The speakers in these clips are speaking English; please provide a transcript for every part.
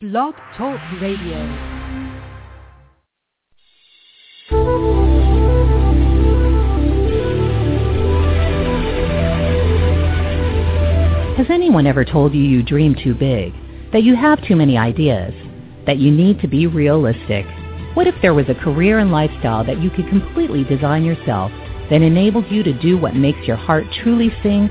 Blog Talk Radio. Has anyone ever told you you dream too big? That you have too many ideas? That you need to be realistic? What if there was a career and lifestyle that you could completely design yourself that enables you to do what makes your heart truly sing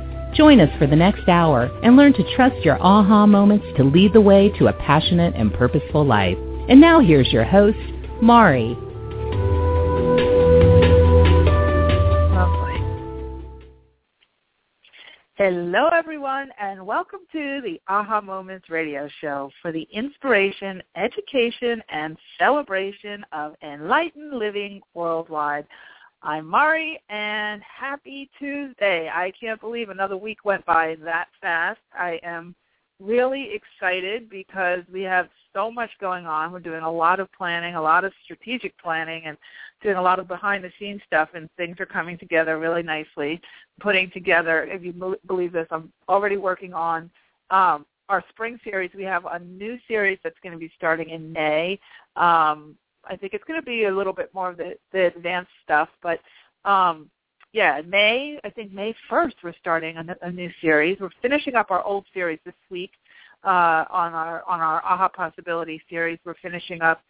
Join us for the next hour and learn to trust your aha moments to lead the way to a passionate and purposeful life. And now here's your host, Mari. Hello, everyone, and welcome to the Aha Moments radio show for the inspiration, education, and celebration of enlightened living worldwide. I'm Mari, and happy Tuesday. I can't believe another week went by that fast. I am really excited because we have so much going on. We're doing a lot of planning, a lot of strategic planning, and doing a lot of behind-the-scenes stuff, and things are coming together really nicely. Putting together, if you believe this, I'm already working on um, our spring series. We have a new series that's going to be starting in May. Um, I think it's going to be a little bit more of the, the advanced stuff, but um, yeah, May, I think May 1st we're starting a, a new series. We're finishing up our old series this week uh, on our on our Aha Possibility series. We're finishing up.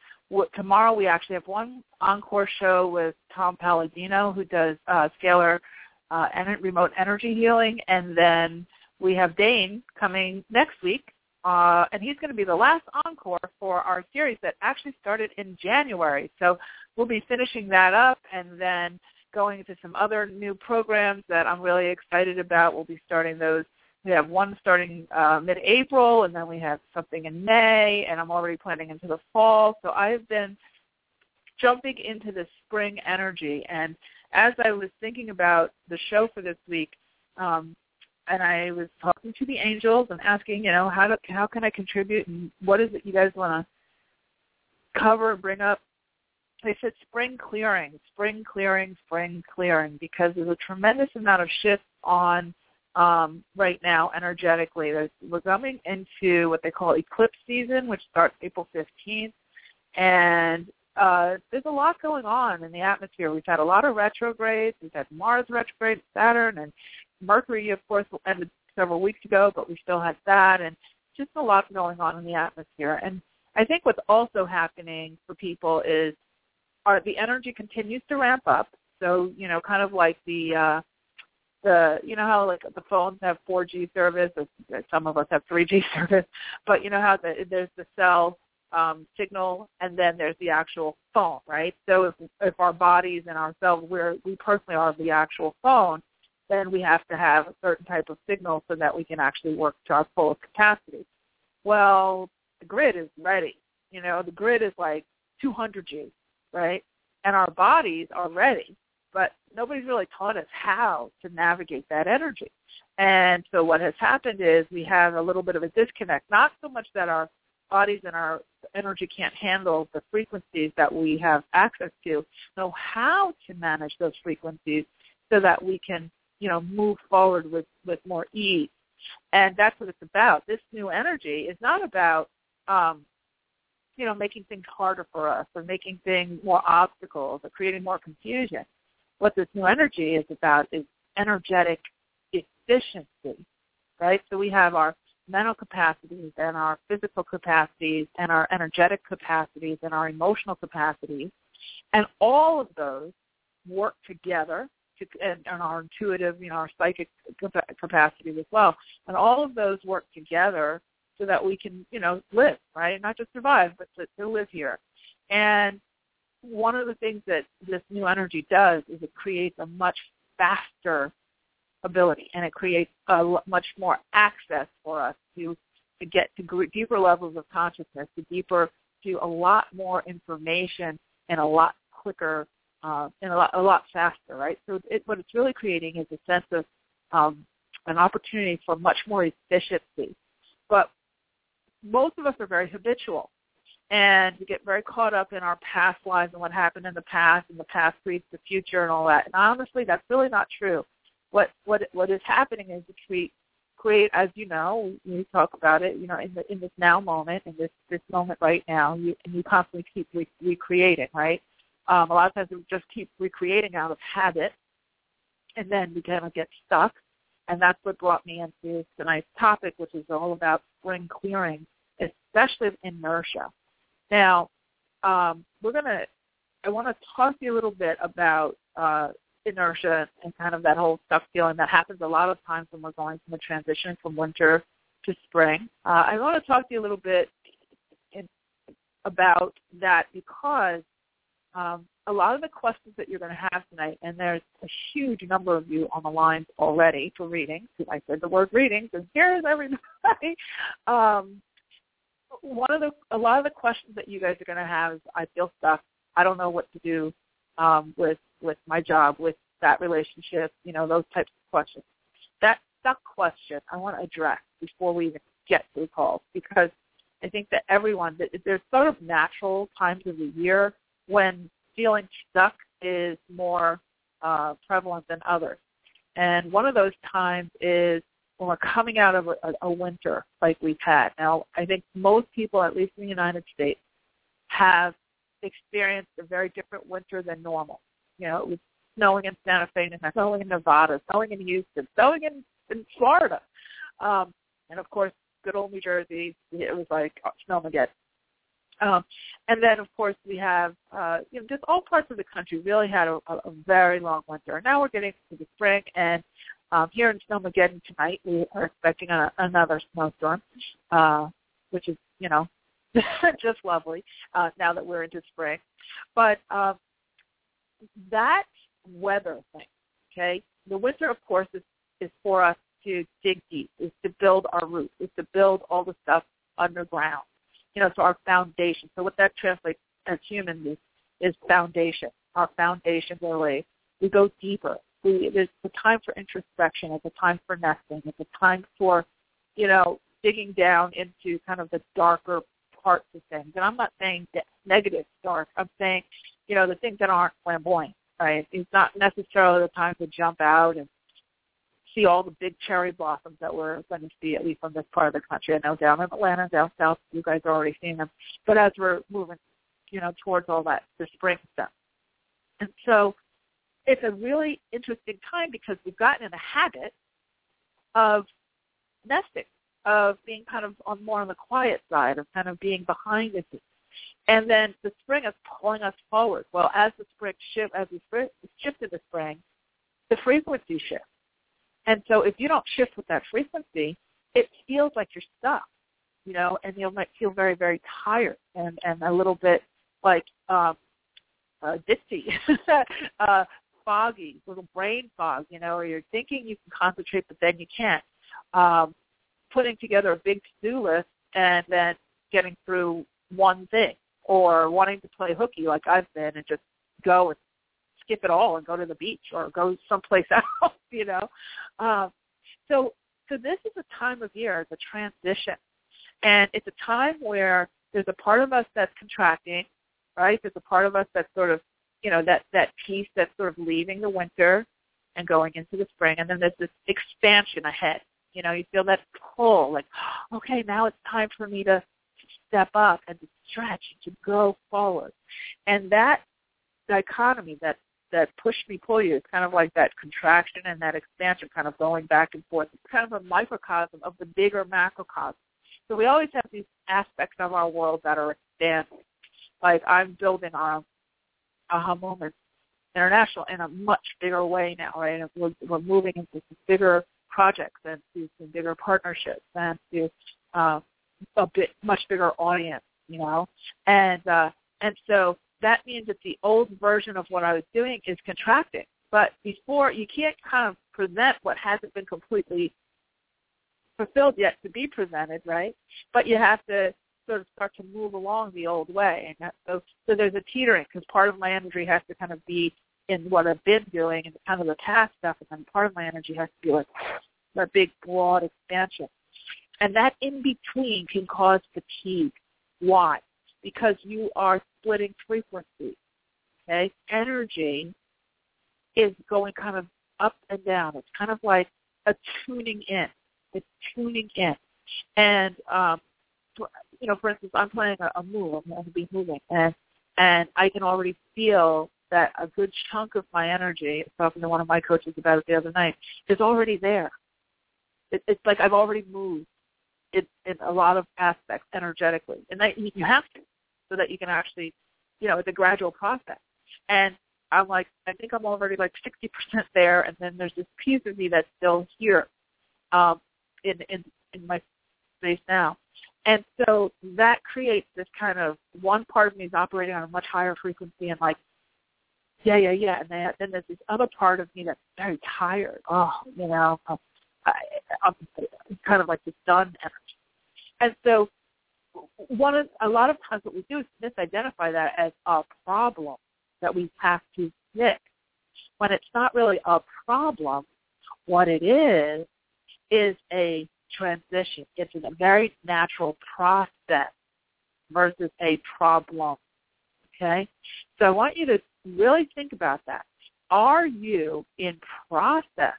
Tomorrow we actually have one encore show with Tom Paladino who does uh, scalar uh, and remote energy healing, and then we have Dane coming next week, uh, and he's going to be the last encore for our series that actually started in January. So we'll be finishing that up, and then going into some other new programs that I'm really excited about. We'll be starting those. We have one starting uh, mid-April, and then we have something in May, and I'm already planning into the fall. So I've been jumping into the spring energy. And as I was thinking about the show for this week, um, and I was talking to the angels and asking, you know, how do, how can I contribute, and what is it you guys want to cover, and bring up they said spring clearing, spring clearing, spring clearing, because there's a tremendous amount of shift on um, right now energetically. There's, we're coming into what they call eclipse season, which starts April 15th, and uh, there's a lot going on in the atmosphere. We've had a lot of retrogrades. We've had Mars retrograde, Saturn, and Mercury, of course, ended several weeks ago, but we still had that, and just a lot going on in the atmosphere. And I think what's also happening for people is our the energy continues to ramp up. So you know, kind of like the uh, the you know how like the phones have 4G service, or some of us have 3G service, but you know how the, there's the cell um, signal and then there's the actual phone, right? So if if our bodies and ourselves, we're we personally are the actual phone, then we have to have a certain type of signal so that we can actually work to our full capacity. Well, the grid is ready. You know, the grid is like 200G right? And our bodies are ready, but nobody's really taught us how to navigate that energy. And so what has happened is we have a little bit of a disconnect, not so much that our bodies and our energy can't handle the frequencies that we have access to, know how to manage those frequencies so that we can, you know, move forward with, with more ease. And that's what it's about. This new energy is not about um, you know, making things harder for us or making things more obstacles or creating more confusion. What this new energy is about is energetic efficiency, right? So we have our mental capacities and our physical capacities and our energetic capacities and our emotional capacities. And all of those work together and, and our intuitive, you know, our psychic capacity as well. And all of those work together so that we can, you know, live, right? Not just survive, but to, to live here. And one of the things that this new energy does is it creates a much faster ability and it creates a much more access for us to to get to deeper levels of consciousness, to deeper to a lot more information and a lot quicker uh, and a lot, a lot faster, right? So it, what it's really creating is a sense of um, an opportunity for much more efficiency. But most of us are very habitual and we get very caught up in our past lives and what happened in the past and the past creates the future and all that. And honestly, that's really not true. What what what is happening is create create, as you know, we talk about it, you know, in the in this now moment, in this this moment right now, you and you constantly keep re- recreating, right? Um, a lot of times we just keep recreating out of habit, and then we kind of get stuck. And that's what brought me into tonight's topic, which is all about spring clearing, especially inertia. Now, um, we're to, I want to talk to you a little bit about uh, inertia and kind of that whole stuck feeling that happens a lot of times when we're going from a transition from winter to spring. Uh, I want to talk to you a little bit in, about that because um, a lot of the questions that you're going to have tonight, and there's a huge number of you on the lines already for readings, I said the word readings, and here's everybody. um, one of the, a lot of the questions that you guys are going to have is, I feel stuck. I don't know what to do um, with with my job, with that relationship, you know, those types of questions. That stuck question I want to address before we even get to the calls because I think that everyone, there's sort of natural times of the year when feeling stuck is more uh, prevalent than others. And one of those times is when we're coming out of a, a winter like we've had. Now, I think most people, at least in the United States, have experienced a very different winter than normal. You know, it was snowing in Santa Fe, and snowing in Nevada, snowing in Houston, snowing in, in Florida. Um, and of course, good old New Jersey, it was like snowmageddon. Um, and then, of course, we have uh, you know, just all parts of the country really had a, a, very long winter. Now we're getting to the spring, and um, here in Snowmageddon tonight, we are expecting a, another snowstorm, uh, which is, you know, just lovely uh, now that we're into spring. But um, that weather thing, okay, the winter, of course, is, is for us to dig deep, is to build our roots, is to build all the stuff underground you know, so our foundation. So what that translates as humans is, is foundation. Our foundation really, we go deeper. We, it's a time for introspection. It's a time for nesting. It's a time for, you know, digging down into kind of the darker parts of things. And I'm not saying negative dark. I'm saying, you know, the things that aren't flamboyant, right? It's not necessarily the time to jump out and see all the big cherry blossoms that we're going to see, at least on this part of the country. I know down in Atlanta, down south, you guys are already seeing them. But as we're moving, you know, towards all that, the spring stuff. And so it's a really interesting time because we've gotten in a habit of nesting, of being kind of on more on the quiet side, of kind of being behind the scenes. And then the spring is pulling us forward. Well, as the spring shift, as we shift into spring, the frequency shifts. And so if you don't shift with that frequency, it feels like you're stuck, you know, and you might feel very, very tired and, and a little bit like um, uh, ditzy, uh, foggy, little brain fog, you know, or you're thinking you can concentrate, but then you can't. Um, putting together a big to-do list and then getting through one thing or wanting to play hooky like I've been and just go and skip it all and go to the beach or go someplace else, you know. Um, so, so this is a time of year, a transition, and it's a time where there's a part of us that's contracting, right? There's a part of us that's sort of, you know, that that piece that's sort of leaving the winter and going into the spring, and then there's this expansion ahead. You know, you feel that pull, like, okay, now it's time for me to step up and to stretch, and to go forward. And that dichotomy, that that push me pull you. It's kind of like that contraction and that expansion kind of going back and forth. It's kind of a microcosm of the bigger macrocosm. So we always have these aspects of our world that are expanding. Like I'm building our aha moments international in a much bigger way now, right? We're, we're moving into bigger projects and to some bigger partnerships and to uh, a bit much bigger audience, you know. And uh, and so that means that the old version of what I was doing is contracting. But before, you can't kind of present what hasn't been completely fulfilled yet to be presented, right? But you have to sort of start to move along the old way. And that, so, so there's a teetering because part of my energy has to kind of be in what I've been doing and kind of the past stuff, and then part of my energy has to be like that big, broad expansion. And that in between can cause fatigue. Why? Because you are splitting frequencies. Okay? Energy is going kind of up and down. It's kind of like a tuning in. It's tuning in. And um, you know, for instance, I'm playing a, a move. I'm going to be moving, and and I can already feel that a good chunk of my energy. I talking to one of my coaches about it the other night. Is already there. It, it's like I've already moved in, in a lot of aspects energetically, and that you have to, so that you can actually, you know, it's a gradual process. And I'm like, I think I'm already like 60% there, and then there's this piece of me that's still here, um, in in in my space now. And so that creates this kind of one part of me is operating on a much higher frequency and like, yeah, yeah, yeah. And then, then there's this other part of me that's very tired. Oh, you know, i'm I'm kind of like this done energy. And so one of, a lot of times what we do is misidentify that as a problem that we have to fix. When it's not really a problem, what it is is a transition. It's a very natural process versus a problem. Okay? So I want you to really think about that. Are you in process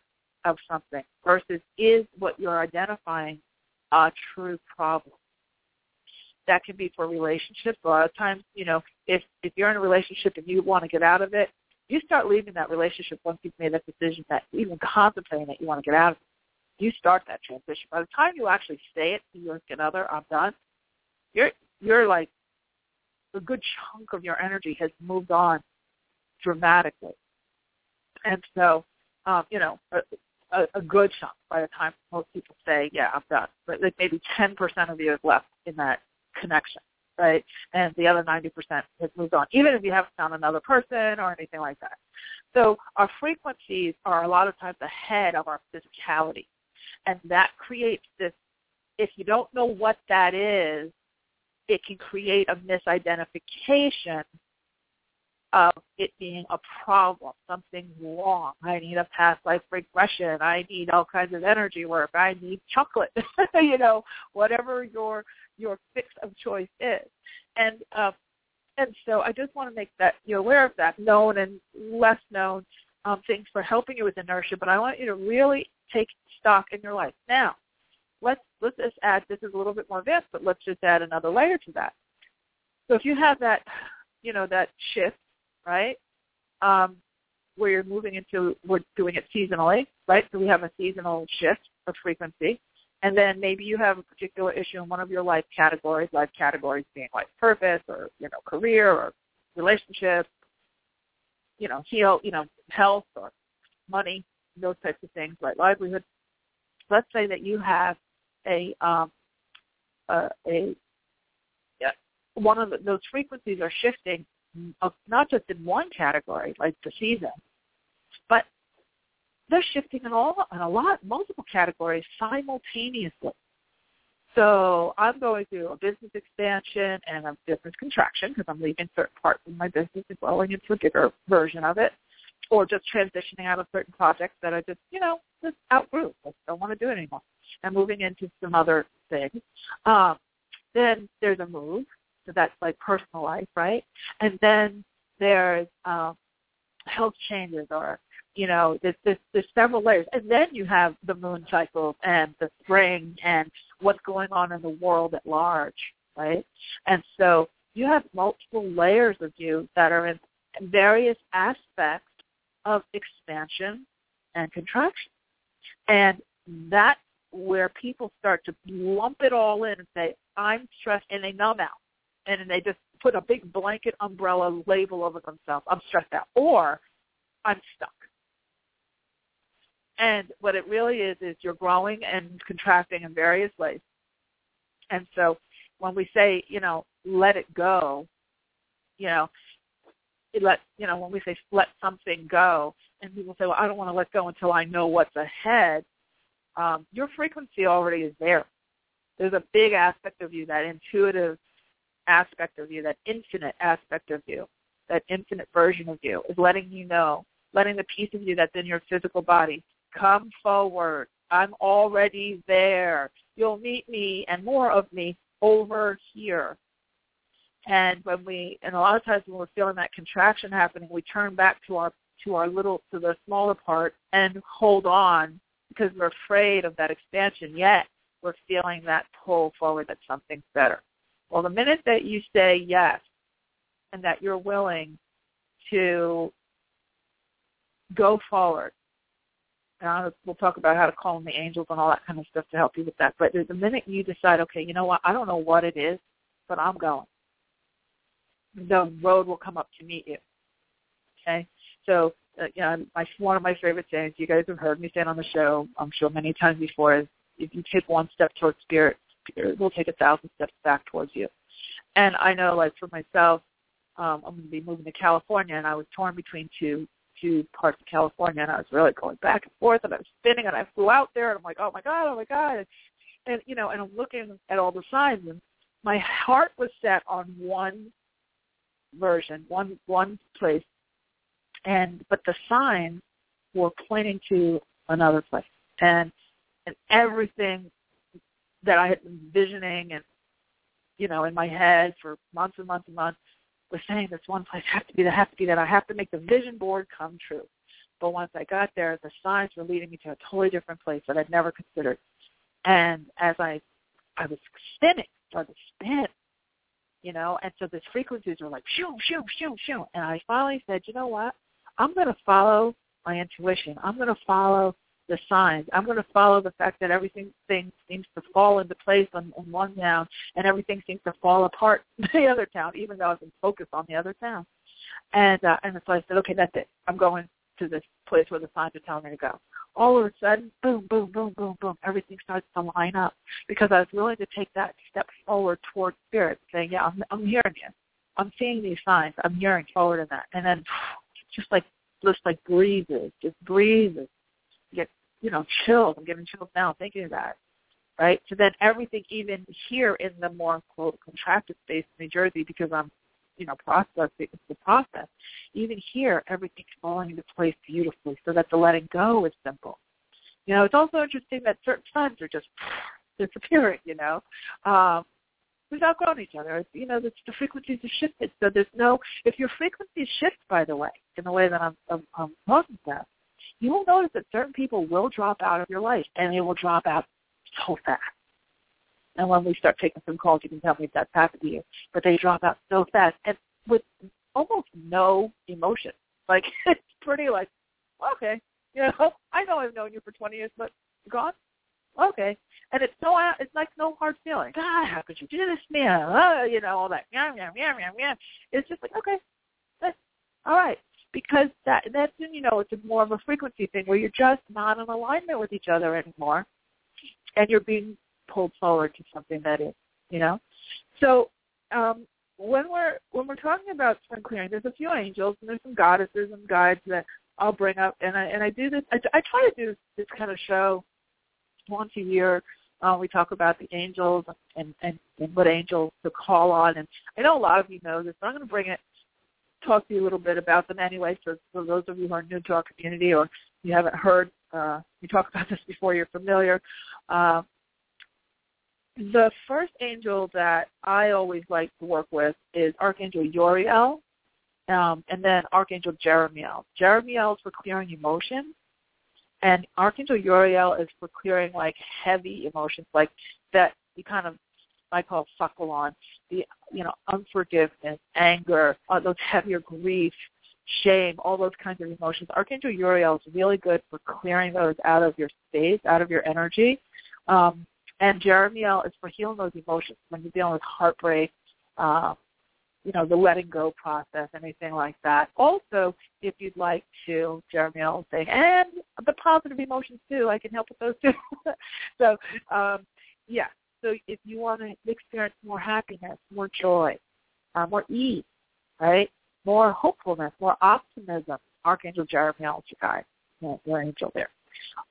of something versus is what you're identifying a true problem? That can be for relationships. A lot of times, you know, if if you're in a relationship and you want to get out of it, you start leaving that relationship once you've made that decision that even contemplating that you want to get out of it you start that transition. By the time you actually say it to your significant other, I'm done, you're you're like a good chunk of your energy has moved on dramatically. And so, um, you know, a, a, a good chunk by the time most people say, yeah, I'm done. But like maybe 10% of you is left in that connection, right? And the other 90% has moved on, even if you haven't found another person or anything like that. So our frequencies are a lot of times ahead of our physicality and that creates this if you don't know what that is it can create a misidentification of it being a problem, something wrong. I need a past life regression. I need all kinds of energy work. I need chocolate. you know, whatever your your fix of choice is. And um, and so I just want to make that you aware of that known and less known um, things for helping you with inertia. But I want you to really take stock in your life. Now, let's let's just add. This is a little bit more advanced, but let's just add another layer to that. So if you have that, you know, that shift, right, um, where you're moving into, we're doing it seasonally, right? So we have a seasonal shift of frequency. And then maybe you have a particular issue in one of your life categories, life categories being life purpose or, you know, career or relationship, you know, heal, you know, health or money, those types of things, right? Livelihood. Let's say that you have a um, a, a one of the, those frequencies are shifting, uh, not just in one category like the season, they're shifting in all in a lot multiple categories simultaneously. So I'm going through a business expansion and a business contraction because I'm leaving certain parts of my business and going into a bigger version of it or just transitioning out of certain projects that I just, you know, just outgrew. I don't want to do it anymore. And moving into some other things. Um, then there's a move. So that's like personal life, right? And then there's um, health changes or, you know, there's, there's, there's several layers. And then you have the moon cycles and the spring and what's going on in the world at large, right? And so you have multiple layers of you that are in various aspects of expansion and contraction. And that's where people start to lump it all in and say, I'm stressed, and they numb out. And then they just put a big blanket umbrella label over themselves. I'm stressed out. Or I'm stuck. And what it really is, is you're growing and contracting in various ways. And so when we say, you know, let it go, you know, it let you know when we say let something go, and people say, well, I don't want to let go until I know what's ahead. Um, your frequency already is there. There's a big aspect of you, that intuitive aspect of you, that infinite aspect of you, that infinite version of you is letting you know, letting the piece of you that's in your physical body come forward. I'm already there. You'll meet me and more of me over here. And when we, and a lot of times when we're feeling that contraction happening, we turn back to our to our little to the smaller part and hold on because we're afraid of that expansion. Yet we're feeling that pull forward that something's better. Well, the minute that you say yes and that you're willing to go forward, and we'll talk about how to call in the angels and all that kind of stuff to help you with that. But the minute you decide, okay, you know what, I don't know what it is, but I'm going the road will come up to meet you. Okay, so uh, you know, my one of my favorite sayings you guys have heard me say it on the show, I'm sure many times before, is if you take one step towards spirit, spirit will take a thousand steps back towards you. And I know, like for myself, um, I'm going to be moving to California, and I was torn between two two parts of California, and I was really going back and forth, and I was spinning, and I flew out there, and I'm like, oh my god, oh my god, and, and you know, and I'm looking at all the signs, and my heart was set on one version, one one place, and but the signs were pointing to another place, and and everything that I had been envisioning and you know in my head for months and months and months was saying this one place has to be that has to be that I have to make the vision board come true. But once I got there, the signs were leading me to a totally different place that I'd never considered. And as I I was spinning, started to spin, you know, and so the frequencies were like shoo, shoo, shoo, shoo. And I finally said, you know what? I'm going to follow my intuition. I'm going to follow the signs. I'm going to follow the fact that everything thing seems to fall into place in, in one town, and everything seems to fall apart in the other town, even though I've been focused on the other town. And uh, and so I said, okay, that's it. I'm going to this place where the signs are telling me to go all of a sudden, boom, boom, boom, boom, boom, everything starts to line up because I was willing to take that step forward towards spirit, saying, yeah, I'm, I'm hearing you. I'm seeing these signs. I'm hearing forward in that. And then just like, just like breezes, just breezes, get, you know, chills. I'm getting chills now thinking of that. Right? So then everything, even here in the more, quote, contracted space in New Jersey, because I'm you know, process it's the process. Even here, everything's falling into place beautifully so that the letting go is simple. You know, it's also interesting that certain signs are just disappearing, you know, um, we've outgrown each other. You know, the, the frequencies are shifted. So there's no, if your frequencies shift, by the way, in the way that I'm, I'm, I'm talking about, you will notice that certain people will drop out of your life, and they will drop out so fast. And when we start taking some calls, you can tell me if that's happened to you. But they drop out so fast and with almost no emotion. Like it's pretty like, okay, you know, I know I've known you for 20 years, but gone. Okay, and it's no, it's like no hard feeling. God, how could you do this, man? Uh, you know, all that. Yum, yum, yum, yum, yum. It's just like, okay, all right because that that's you know it's more of a frequency thing where you're just not in alignment with each other anymore, and you're being pulled forward to something that is, you know. So um, when we're when we're talking about spring clearing, there's a few angels and there's some goddesses and guides that I'll bring up, and I and I do this. I, I try to do this kind of show once a year. Uh, we talk about the angels and, and and what angels to call on, and I know a lot of you know this, but I'm going to bring it talk to you a little bit about them anyway. So for those of you who are new to our community or you haven't heard uh, me talk about this before, you're familiar. Uh, the first angel that I always like to work with is Archangel Uriel, um, and then Archangel Jeremiel. Jeremiel is for clearing emotions, and Archangel Uriel is for clearing like heavy emotions, like that you kind of I call suckle on the you know unforgiveness, anger, uh, those heavier grief, shame, all those kinds of emotions. Archangel Uriel is really good for clearing those out of your space, out of your energy. Um, and Jeremiel is for healing those emotions when you're dealing with heartbreak, uh, you know, the letting go process, anything like that. Also, if you'd like to, Jeremy Jeremiel saying, and the positive emotions too, I can help with those too. so, um, yeah. So if you want to experience more happiness, more joy, uh, more ease, right? More hopefulness, more optimism, Archangel Jeremiel is guide, your angel there.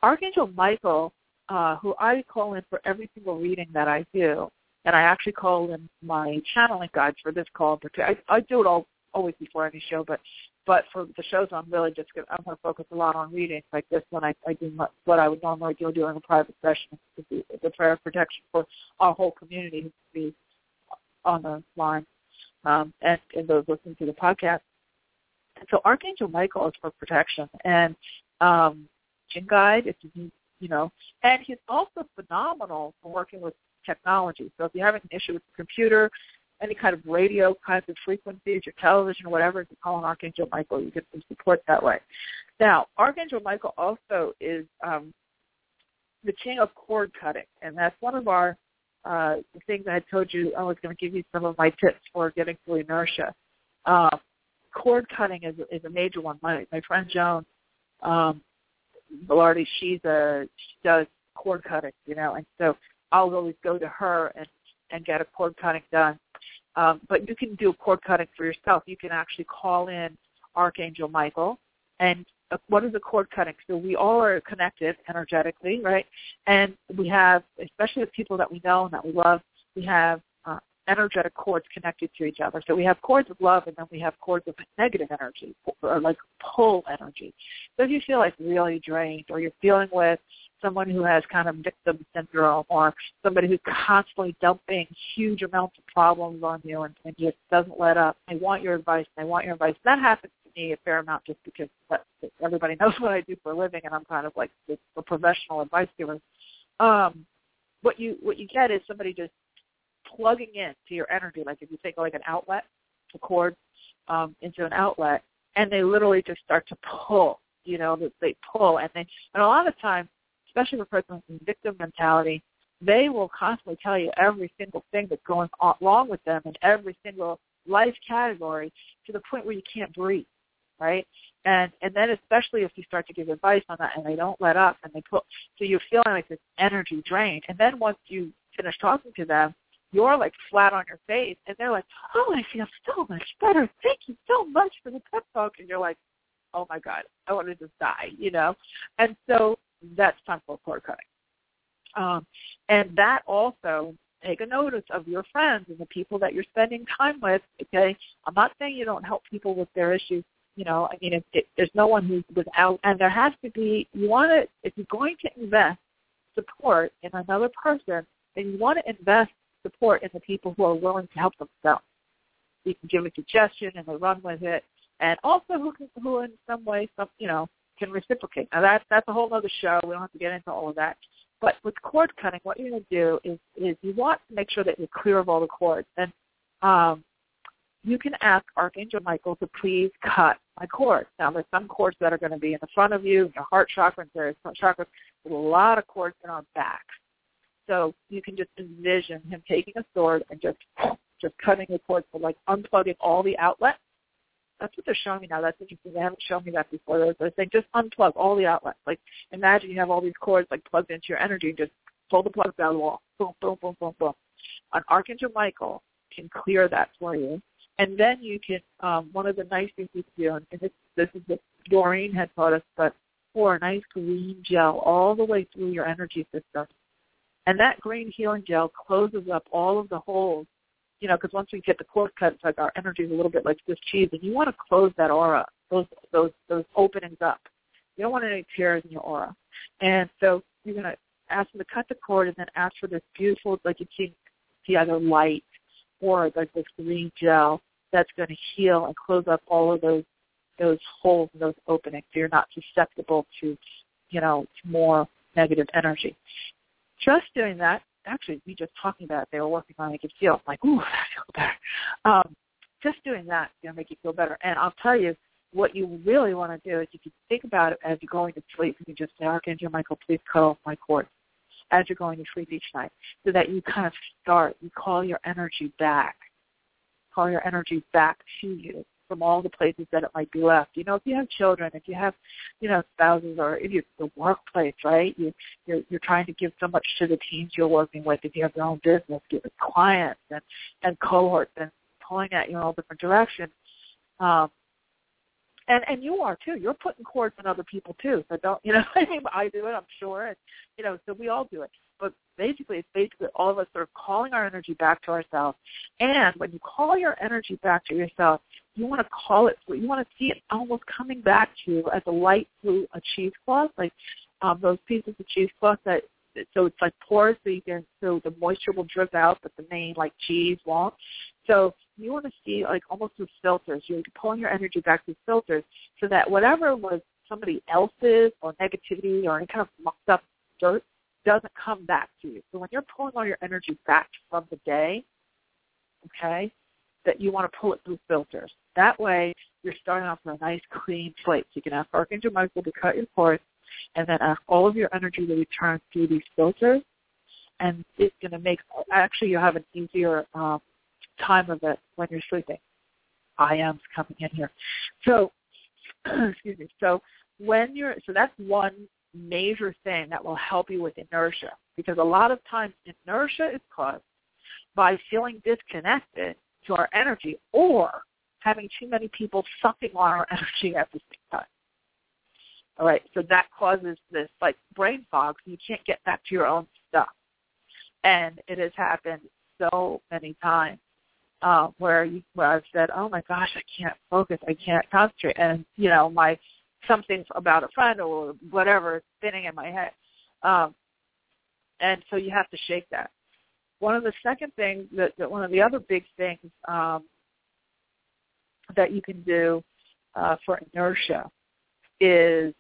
Archangel Michael uh, who I call in for every single reading that I do, and I actually call in my channeling guides for this call. I, I do it all always before any show, but but for the shows, I'm really just gonna, I'm going to focus a lot on readings like this one. I, I do what I would normally do during a private session, the, the prayer of protection for our whole community to be on the line um, and, and those listening to the podcast. And so Archangel Michael is for protection, and um, Jinn Guide, if you need, you know, and he's also phenomenal for working with technology. So if you're having an issue with the computer, any kind of radio kinds of frequencies, your television, whatever, you call on Archangel Michael. You get some support that way. Now, Archangel Michael also is um, the king of cord cutting, and that's one of our uh, things I had told you I was going to give you some of my tips for getting through inertia. Uh, cord cutting is, is a major one. My, my friend Joan um, Velarde, she's a she does cord cutting, you know, and so I'll always go to her and and get a cord cutting done. Um, but you can do cord cutting for yourself. You can actually call in Archangel Michael. And uh, what is a cord cutting? So we all are connected energetically, right? And we have, especially with people that we know and that we love, we have energetic cords connected to each other. So we have cords of love, and then we have cords of negative energy, or like pull energy. So if you feel like really drained, or you're feeling with someone who has kind of victim syndrome or somebody who's constantly dumping huge amounts of problems on you and, and just doesn't let up. They want your advice. They want your advice. That happens to me a fair amount just because that, everybody knows what I do for a living and I'm kind of like a professional advice giver. Um, what you what you get is somebody just plugging in to your energy, like if you think like an outlet, a cord um, into an outlet, and they literally just start to pull. You know, they pull, and they and a lot of times especially for persons in victim mentality, they will constantly tell you every single thing that's going on, wrong with them in every single life category to the point where you can't breathe, right? And and then especially if you start to give advice on that and they don't let up and they put so you're feeling like this energy drained. And then once you finish talking to them, you're like flat on your face and they're like, Oh, I feel so much better. Thank you so much for the pep talk and you're like, Oh my God, I want to just die, you know? And so that's time for cord cutting. Um, and that also take a notice of your friends and the people that you're spending time with. Okay, I'm not saying you don't help people with their issues. You know, I mean, if, if there's no one who's without, and there has to be. You want to, if you're going to invest support in another person, then you want to invest support in the people who are willing to help themselves. You can give a suggestion and they run with it, and also who can, who in some way, some you know, can reciprocate. Now that's that's a whole other show. We don't have to get into all of that. But with cord cutting, what you're going to do is is you want to make sure that you're clear of all the cords, and um, you can ask Archangel Michael to please cut my cords. Now there's some cords that are going to be in the front of you, your heart chakra, and various chakras. There's a lot of cords in our back. So you can just envision him taking a sword and just just cutting the cords, so like unplugging all the outlets that's what they're showing me now. That's interesting. They haven't shown me that before. They're saying just unplug all the outlets. Like imagine you have all these cords like plugged into your energy and just pull the plugs out of the wall. Boom, boom, boom, boom, boom. An Archangel Michael can clear that for you. And then you can, um, one of the nice things you can do, and this, this is what Doreen had taught us, but pour a nice green gel all the way through your energy system. And that green healing gel closes up all of the holes you know, because once we get the cord cut, it's like our energy is a little bit like Swiss cheese, and you want to close that aura, those those those openings up. You don't want any tears in your aura, and so you're gonna ask them to cut the cord, and then ask for this beautiful, like you see, see either light or like this green gel that's going to heal and close up all of those those holes those openings, so you're not susceptible to, you know, to more negative energy. Just doing that actually me just talking about it, they were working on it, I could feel I'm like, ooh, that feels better. Um, just doing that is going to make you feel better. And I'll tell you, what you really want to do is if you think about it as you're going to sleep. You just say, Archangel Michael, please cut off my cord as you're going to sleep each night so that you kind of start, you call your energy back. Call your energy back to you from all the places that it might be left. You know, if you have children, if you have, you know, spouses, or if you the workplace, right? You you're, you're trying to give so much to the teams you're working with. If you have your own business, give it clients and and cohorts and pulling at you in all different directions. Um, and and you are too. You're putting cords on other people too. So don't you know? I mean, I do it. I'm sure, and you know, so we all do it. But basically, it's basically all of us sort of calling our energy back to ourselves. And when you call your energy back to yourself, you want to call it. You want to see it almost coming back to you as a light through a cheesecloth, like um, those pieces of cheesecloth that. So it's like porous, so you can so the moisture will drip out, but the main like cheese won't. So you want to see like almost through filters. You're pulling your energy back through filters so that whatever was somebody else's or negativity or any kind of mucked up dirt doesn't come back to you. So when you're pulling all your energy back from the day, okay, that you want to pull it through filters. That way you're starting off with a nice clean slate. So you can ask Archangel Michael to cut your cords and then ask all of your energy to return through these filters and it's going to make, actually you'll have an easier um, time of it when you're sleeping. I am coming in here. So, excuse me. So when you're, so that's one major thing that will help you with inertia because a lot of times inertia is caused by feeling disconnected to our energy or having too many people sucking on our energy at the same time. All right, so that causes this like brain fog. So you can't get back to your own stuff, and it has happened so many times uh, where you, where I've said, "Oh my gosh, I can't focus, I can't concentrate," and you know, my something about a friend or whatever is spinning in my head, um, and so you have to shake that. One of the second things that, that one of the other big things um, that you can do uh, for inertia is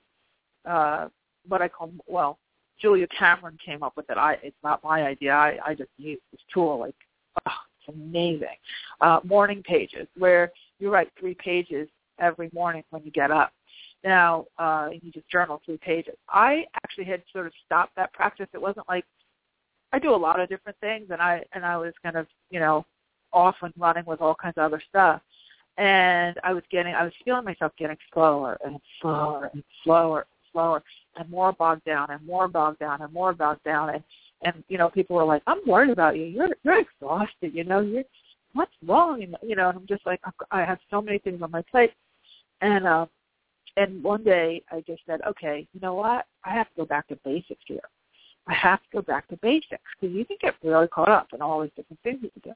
uh, what I call well, Julia Cameron came up with it. I it's not my idea. I, I just use this tool like oh, it's amazing. Uh, morning pages, where you write three pages every morning when you get up. Now, uh, you just journal three pages. I actually had sort of stopped that practice. It wasn't like I do a lot of different things, and I and I was kind of you know off and running with all kinds of other stuff. And I was getting, I was feeling myself getting slower and slower and slower and slower, and more bogged down and more bogged down and more bogged down. And and you know people were like, "I'm worried about you. You're you're exhausted. You know, you're what's wrong?" And you know, and I'm just like, I have so many things on my plate, and uh, and one day I just said, "Okay, you know what? I have to go back to basics here. I have to go back to basics because you can get really caught up in all these different things you do."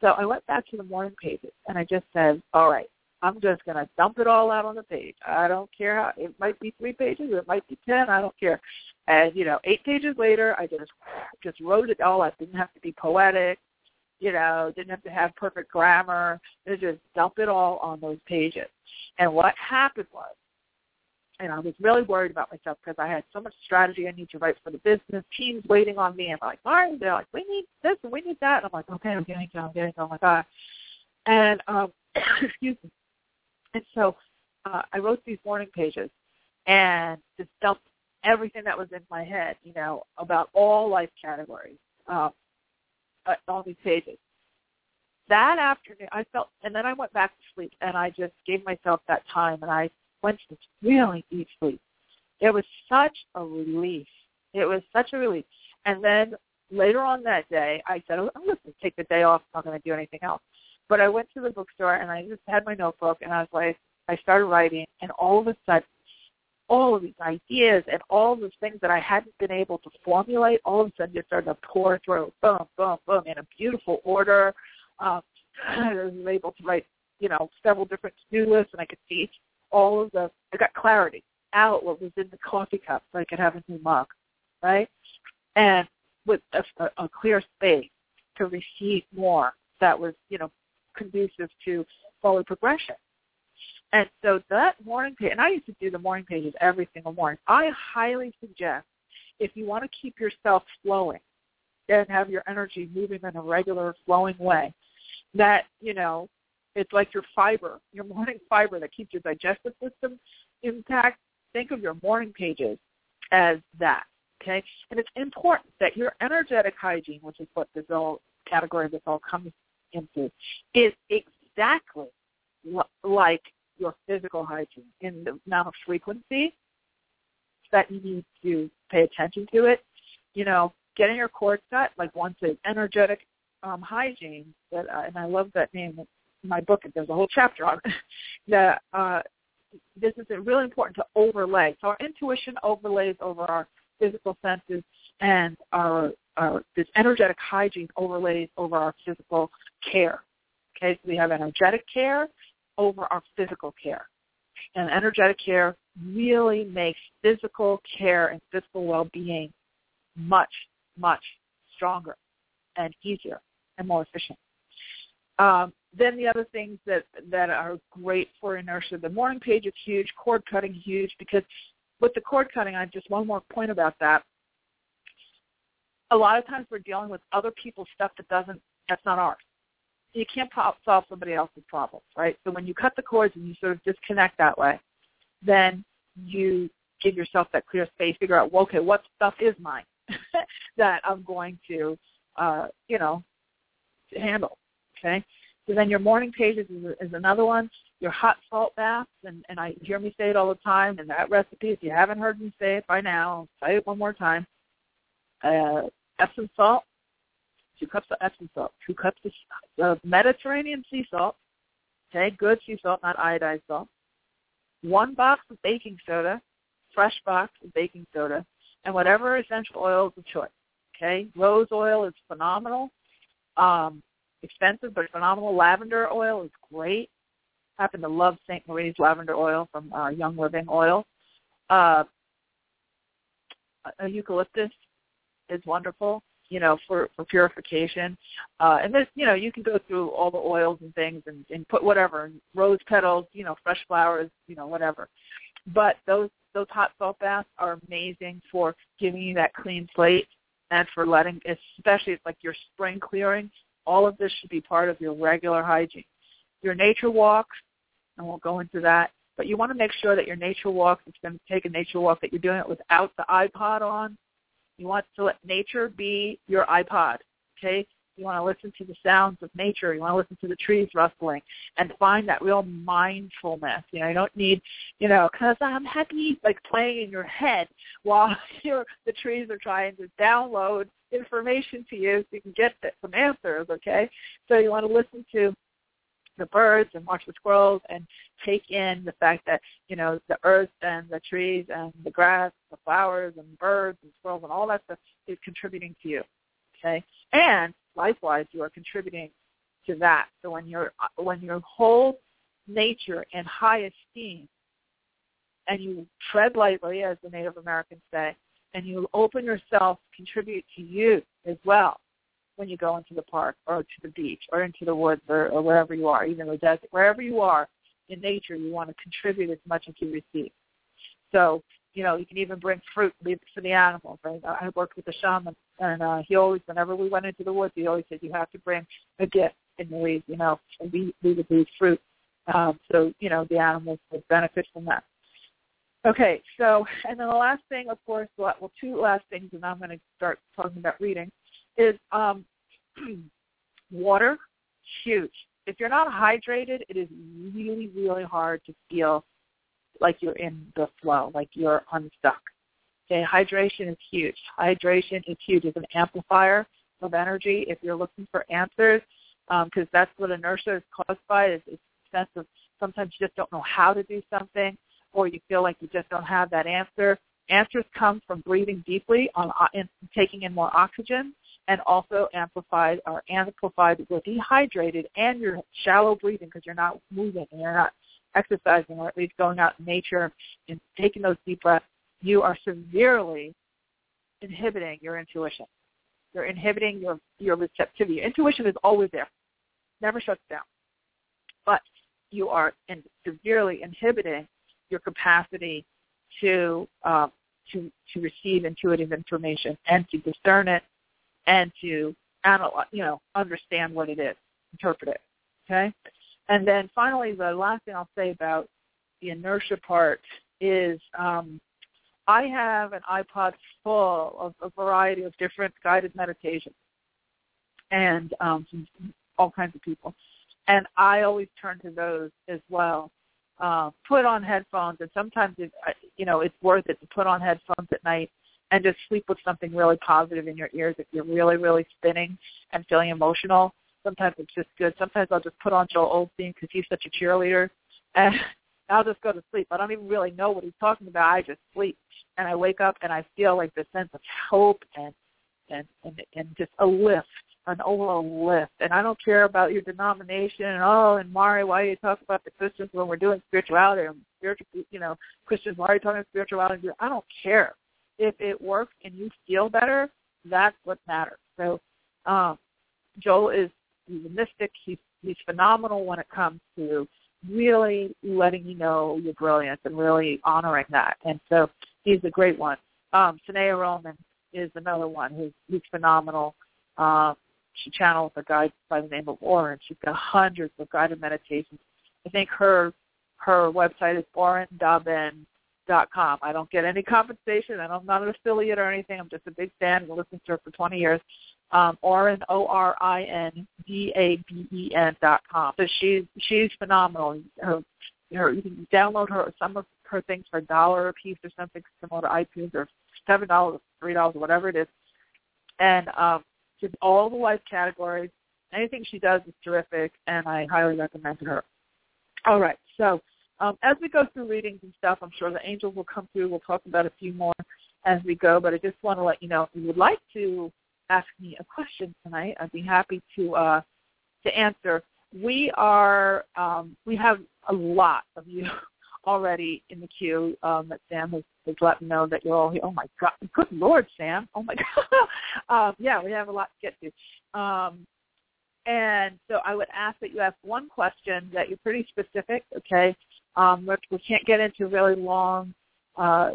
So I went back to the morning pages and I just said, "All right, I'm just going to dump it all out on the page. I don't care how it might be three pages, it might be ten. I don't care. And you know, eight pages later, I just just wrote it all. I didn't have to be poetic. You know, didn't have to have perfect grammar. I just dump it all on those pages. And what happened was, and I was really worried about myself because I had so much strategy I need to write for the business. Teams waiting on me, and I'm like, all right, they're like, we need this and we need that. And I'm like, okay, I'm getting it, I'm getting it. Oh my god. And um, excuse me and so uh, I wrote these morning pages and just dumped everything that was in my head, you know, about all life categories, um, uh, all these pages. That afternoon, I felt, and then I went back to sleep, and I just gave myself that time, and I went really deep sleep. It was such a relief. It was such a relief. And then later on that day, I said, oh, I'm going to take the day off. I'm not going to do anything else. But I went to the bookstore and I just had my notebook and I was like, I started writing and all of a sudden, all of these ideas and all of the things that I hadn't been able to formulate, all of a sudden just started to pour through, boom, boom, boom, in a beautiful order. Um, I was able to write, you know, several different to-do lists and I could see all of the, I got clarity out what was in the coffee cup so I could have a new mug, right? And with a, a, a clear space to receive more that was, you know, conducive to forward progression. And so that morning page, and I used to do the morning pages every single morning. I highly suggest if you want to keep yourself flowing and have your energy moving in a regular flowing way, that, you know, it's like your fiber, your morning fiber that keeps your digestive system intact. Think of your morning pages as that. Okay? And it's important that your energetic hygiene, which is what this all category this all comes into is exactly like your physical hygiene in the amount of frequency that you need to pay attention to it. You know, getting your cords set, like once an energetic um, hygiene, that, uh, and I love that name my book, there's a whole chapter on that uh, this is really important to overlay. So our intuition overlays over our physical senses, and our, our this energetic hygiene overlays over our physical care. Okay, so we have energetic care over our physical care. And energetic care really makes physical care and physical well-being much, much stronger and easier and more efficient. Um, then the other things that that are great for inertia, the morning page is huge, cord cutting huge because with the cord cutting, I have just one more point about that. A lot of times we're dealing with other people's stuff that doesn't that's not ours. You can't solve somebody else's problems, right? So when you cut the cords and you sort of disconnect that way, then you give yourself that clear space, figure out, well, okay, what stuff is mine that I'm going to, uh, you know, handle. Okay. So then your morning pages is, is another one. Your hot salt baths, and, and I hear me say it all the time. And that recipe, if you haven't heard me say it by now, I'll say it one more time. Uh, Epsom salt, two cups of Epsom salt, two cups of Mediterranean sea salt. Okay, good sea salt, not iodized salt. One box of baking soda, fresh box of baking soda, and whatever essential oils of choice. Okay, rose oil is phenomenal. Um, expensive but phenomenal. Lavender oil is great. I happen to love St. Marie's lavender oil from uh, Young Living Oil. Uh, eucalyptus is wonderful, you know, for, for purification. Uh, and this, you know, you can go through all the oils and things and, and put whatever, rose petals, you know, fresh flowers, you know, whatever. But those those hot salt baths are amazing for giving you that clean slate and for letting, especially like your spring clearing, all of this should be part of your regular hygiene. Your nature walks, and we'll go into that, but you want to make sure that your nature walks, if you're going to take a nature walk, that you're doing it without the iPod on. You want to let nature be your iPod, okay? You want to listen to the sounds of nature. You want to listen to the trees rustling and find that real mindfulness. You know, you don't need, you know, because I'm happy, like playing in your head while you're, the trees are trying to download information to you so you can get some answers, okay? So you want to listen to the birds and watch the squirrels and take in the fact that, you know, the earth and the trees and the grass, the flowers and birds and squirrels and all that stuff is contributing to you. Okay? And likewise you are contributing to that. So when you're when your whole nature in high esteem and you tread lightly, as the Native Americans say, and you open yourself contribute to you as well when you go into the park or to the beach or into the woods or, or wherever you are, even the desert, wherever you are in nature, you want to contribute as much as you receive. So, you know, you can even bring fruit, leave it for the animals. Right? I worked with a shaman, and uh, he always, whenever we went into the woods, he always said, you have to bring a gift in the leaves, you know, and we, we would leave fruit. Um, so, you know, the animals would benefit from that. Okay, so and then the last thing, of course, well, two last things, and I'm going to start talking about reading, is um, water. Huge. If you're not hydrated, it is really, really hard to feel like you're in the flow, like you're unstuck. Okay, hydration is huge. Hydration is huge. It's an amplifier of energy. If you're looking for answers, because um, that's what inertia is caused by, is, is a sense of sometimes you just don't know how to do something or you feel like you just don't have that answer. Answers come from breathing deeply on and taking in more oxygen and also amplified or amplified with dehydrated and your shallow breathing because you're not moving and you're not exercising or at least going out in nature and taking those deep breaths, you are severely inhibiting your intuition. You're inhibiting your, your receptivity. Intuition is always there, never shuts down. But you are in, severely inhibiting your capacity to um, to to receive intuitive information and to discern it and to analyze, you know, understand what it is, interpret it. Okay, and then finally, the last thing I'll say about the inertia part is um, I have an iPod full of a variety of different guided meditations and um, all kinds of people, and I always turn to those as well uh, put on headphones, and sometimes it, you know it's worth it to put on headphones at night and just sleep with something really positive in your ears if you're really really spinning and feeling emotional. Sometimes it's just good. Sometimes I'll just put on Joel Osteen because he's such a cheerleader, and I'll just go to sleep. I don't even really know what he's talking about. I just sleep, and I wake up and I feel like this sense of hope and and and, and just a lift, an overall lift. And I don't care about your denomination. And oh, and Mari, why do you talk about the Christians when we're doing spirituality and spiritual, you know, Christians? Why are you talking spirituality? I don't care. If it works and you feel better, that's what matters. So, um, Joel is mystic. He's he's phenomenal when it comes to really letting you know your brilliance and really honoring that. And so he's a great one. Um, Sanaya Roman is another one who's, who's phenomenal. Uh, she channels a guide by the name of Orin. She's got hundreds of guided meditations. I think her her website is orindaben.com. I don't get any compensation, I'm not an affiliate or anything. I'm just a big fan and listened to her for 20 years um, Orin O R I N D A B E N dot com. So she's she's phenomenal. Her, her you can download her some of her things for a dollar a piece or something similar to iTunes or seven dollars, three dollars, or whatever it is. And um, she's all the life categories. Anything she does is terrific, and I highly recommend her. All right, so um, as we go through readings and stuff, I'm sure the angels will come through. We'll talk about a few more as we go, but I just want to let you know if you would like to ask me a question tonight, I'd be happy to uh, to answer. We are um, we have a lot of you already in the queue um, that Sam has, has let me know that you're all here. Oh my God! Good Lord, Sam! Oh my God! um, yeah, we have a lot to get to. Um, and so I would ask that you ask one question that you're pretty specific, okay? Um, we can't get into really long uh,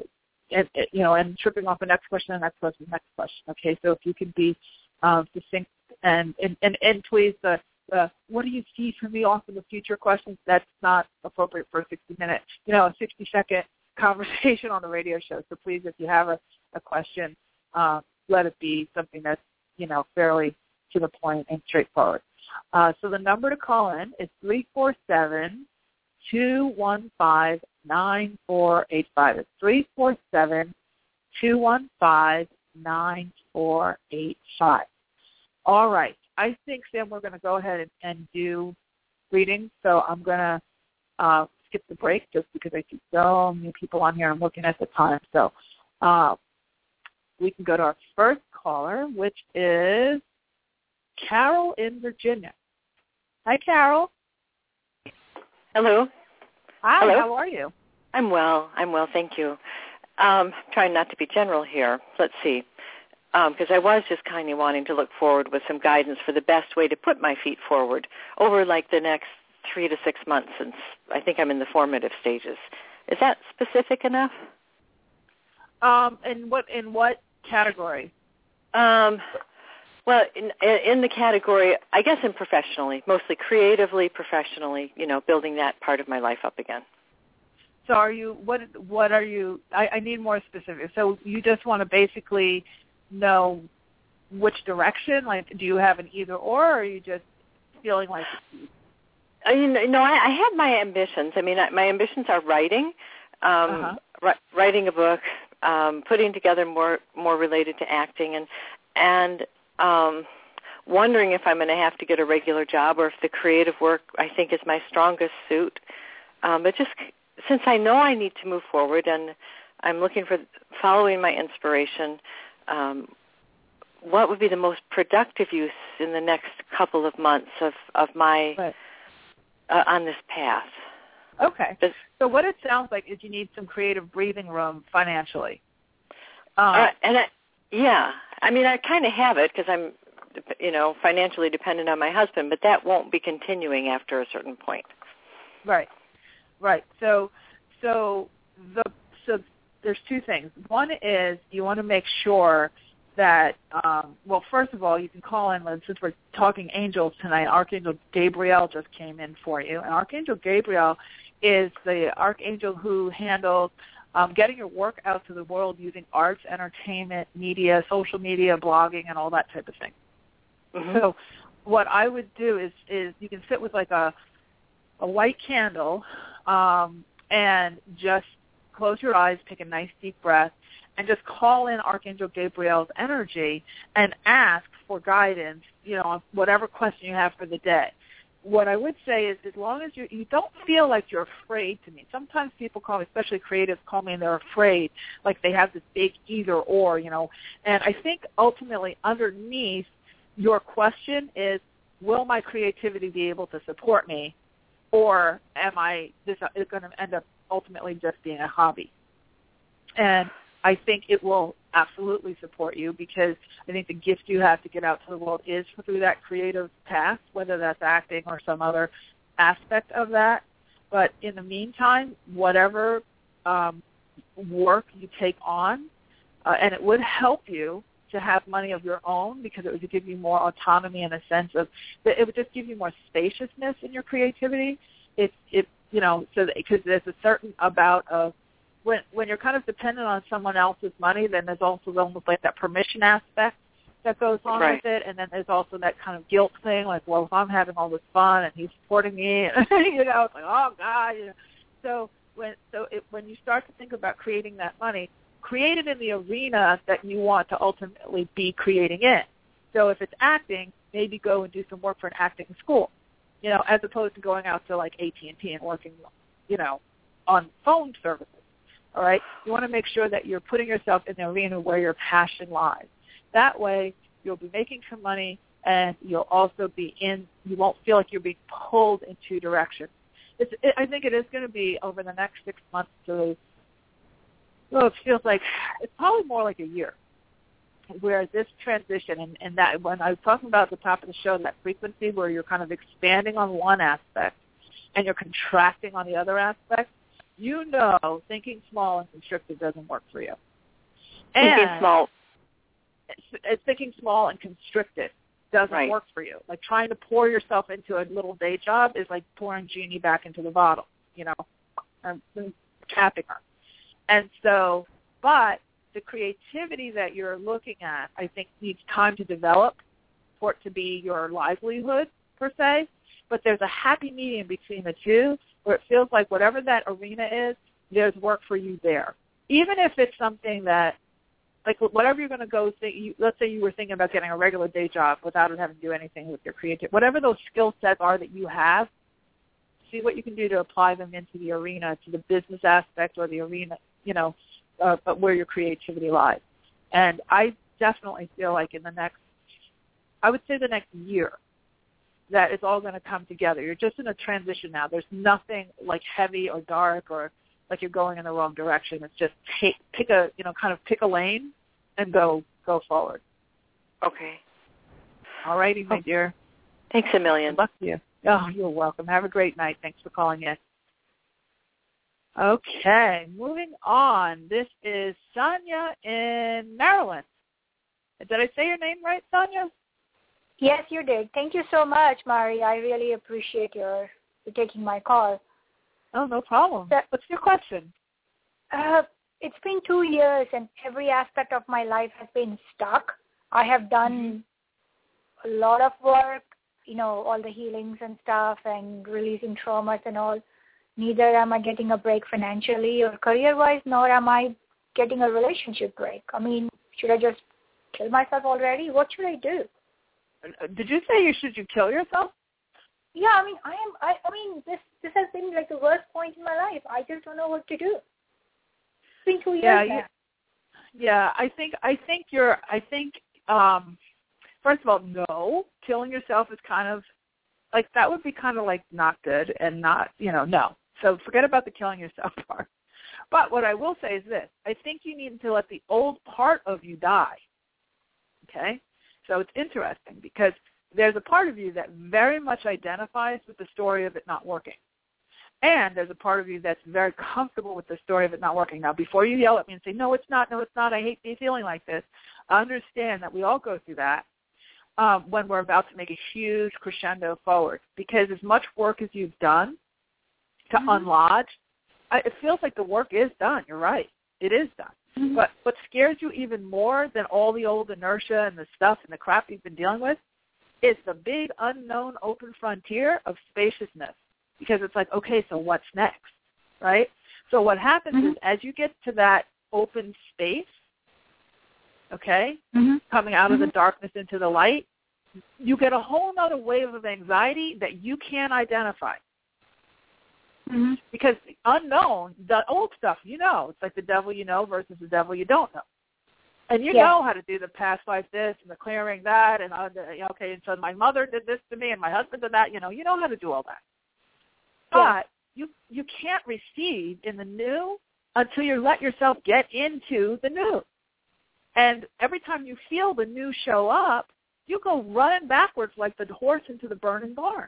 and, you know, and tripping off the next question, the next question, the next question. Okay, so if you could be um, succinct and and and, and please, the uh, what do you see for me off in the future questions? That's not appropriate for a 60 minute, you know, a 60 second conversation on a radio show. So please, if you have a, a question, uh, let it be something that's you know fairly to the point and straightforward. Uh, so the number to call in is three four seven two one five 9485. It's 347 215 9485. All right. I think, Sam, we're going to go ahead and, and do readings. So I'm going to uh, skip the break just because I see so many people on here. I'm looking at the time. So uh, we can go to our first caller, which is Carol in Virginia. Hi, Carol. Hello. Hi, Hello? how are you? I'm well. I'm well, thank you. Um, trying not to be general here. Let's see. Because um, I was just kind of wanting to look forward with some guidance for the best way to put my feet forward over like the next three to six months since I think I'm in the formative stages. Is that specific enough? Um, in what in what category? Um, well, in in the category, I guess, in professionally, mostly creatively, professionally. You know, building that part of my life up again. So are you what what are you I, I need more specific. So you just want to basically know which direction? Like do you have an either or or are you just feeling like I mean, no, I, I have my ambitions. I mean, I, my ambitions are writing, um, uh-huh. ri- writing a book, um, putting together more more related to acting, and and um, wondering if I'm going to have to get a regular job or if the creative work I think is my strongest suit. Um, but just since I know I need to move forward and I'm looking for following my inspiration, um, what would be the most productive use in the next couple of months of of my right. uh, on this path? Okay. so what it sounds like is you need some creative breathing room financially. Um, uh, and I, yeah, I mean I kind of have it because I'm, you know, financially dependent on my husband, but that won't be continuing after a certain point. Right. Right. So, so the so there's two things. One is you want to make sure that um, well, first of all, you can call in since we're talking angels tonight. Archangel Gabriel just came in for you, and Archangel Gabriel is the archangel who handles um, getting your work out to the world using arts, entertainment, media, social media, blogging, and all that type of thing. Mm-hmm. So, what I would do is is you can sit with like a a white candle um, and just close your eyes, take a nice deep breath, and just call in Archangel Gabriel's energy and ask for guidance, you know, on whatever question you have for the day. What I would say is as long as you you don't feel like you're afraid to me. Sometimes people call me, especially creatives, call me and they're afraid, like they have this big either or, you know. And I think ultimately underneath your question is, will my creativity be able to support me, or am I this is going to end up ultimately just being a hobby? And I think it will absolutely support you because I think the gift you have to get out to the world is through that creative path, whether that's acting or some other aspect of that. But in the meantime, whatever um, work you take on, uh, and it would help you to have money of your own because it would give you more autonomy in a sense of it would just give you more spaciousness in your creativity. It it you know so because there's a certain about of when when you're kind of dependent on someone else's money, then there's also almost like that permission aspect that goes on right. with it, and then there's also that kind of guilt thing, like, well, if I'm having all this fun and he's supporting me, you know, it's like, oh God, you know. So when so it, when you start to think about creating that money, create it in the arena that you want to ultimately be creating in. So if it's acting, maybe go and do some work for an acting school, you know, as opposed to going out to like AT and T and working, you know, on phone services all right? You want to make sure that you're putting yourself in the arena where your passion lies. That way, you'll be making some money, and you'll also be in. You won't feel like you're being pulled in two directions. It's, it, I think it is going to be over the next six months to. Well, it feels like it's probably more like a year. Where this transition and, and that when I was talking about at the top of the show, that frequency where you're kind of expanding on one aspect and you're contracting on the other aspect, you know thinking small and constricted doesn't work for you. And thinking small. It's thinking small and constricted doesn't right. work for you. Like trying to pour yourself into a little day job is like pouring genie back into the bottle, you know, um, mm, and capping her. And so, but the creativity that you're looking at, I think, needs time to develop for it to be your livelihood per se. But there's a happy medium between the two where it feels like whatever that arena is, there's work for you there. Even if it's something that, like whatever you're going to go, think, you, let's say you were thinking about getting a regular day job without having to do anything with your creative, whatever those skill sets are that you have, see what you can do to apply them into the arena, to the business aspect or the arena, you know, uh, where your creativity lies. And I definitely feel like in the next, I would say the next year, that it's all going to come together. You're just in a transition now. There's nothing like heavy or dark or like you're going in the wrong direction. It's just take, pick a you know kind of pick a lane and go go forward. Okay. All righty, my oh. dear. Thanks a million. Good luck to you. Oh, you're welcome. Have a great night. Thanks for calling in. Okay, moving on. This is Sonia in Maryland. Did I say your name right, Sonia? Yes, you did. Thank you so much, Mari. I really appreciate your taking my call. Oh, no problem. What's your question? Uh, it's been two years, and every aspect of my life has been stuck. I have done mm-hmm. a lot of work, you know, all the healings and stuff, and releasing traumas and all. Neither am I getting a break financially or career-wise, nor am I getting a relationship break. I mean, should I just kill myself already? What should I do? Did you say you should you kill yourself? Yeah, I mean, I am. I, I mean, this this has been like the worst point in my life. I just don't know what to do. It's been two years yeah. You, yeah, I think I think you're. I think um first of all, no, killing yourself is kind of like that would be kind of like not good and not you know no. So forget about the killing yourself part. But what I will say is this: I think you need to let the old part of you die. Okay, so it's interesting because there's a part of you that very much identifies with the story of it not working. And there's a part of you that's very comfortable with the story of it not working. Now, before you yell at me and say, no, it's not, no, it's not, I hate feeling like this, understand that we all go through that um, when we're about to make a huge crescendo forward. Because as much work as you've done to mm-hmm. unlodge, it feels like the work is done. You're right. It is done. Mm-hmm. But what scares you even more than all the old inertia and the stuff and the crap you've been dealing with is the big unknown open frontier of spaciousness. Because it's like, okay, so what's next? Right? So what happens mm-hmm. is as you get to that open space, okay, mm-hmm. coming out of the mm-hmm. darkness into the light, you get a whole other wave of anxiety that you can't identify. Mm-hmm. Because unknown, the old stuff, you know, it's like the devil you know versus the devil you don't know. And you Yeah. know how to do the past life this and the clearing that and uh, the, okay, and so my mother did this to me and my husband did that. You know, you know how to do all that. Yeah. But you you can't receive in the new until you let yourself get into the new. And every time you feel the new show up, you go running backwards like the horse into the burning barn.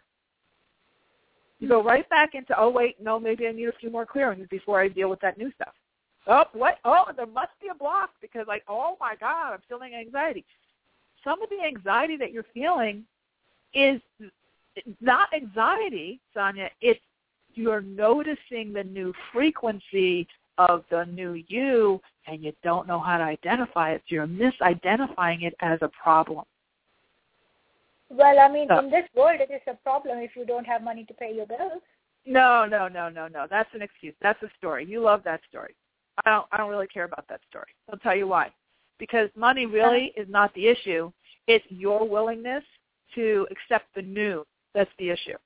You go right back into, oh wait, no, maybe I need a few more clearings before I deal with that new stuff. Oh, what? Oh, there must be a block because like, oh my God, I'm feeling anxiety. Some of the anxiety that you're feeling is not anxiety, Sonia. It's you're noticing the new frequency of the new you and you don't know how to identify it. So you're misidentifying it as a problem. Well, I mean, in this world, it is a problem if you don't have money to pay your bills. No, no, no, no, no. That's an excuse. That's a story. You love that story. I don't I don't really care about that story. I'll tell you why. Because money really is not the issue. It's your willingness to accept the new. That's the issue.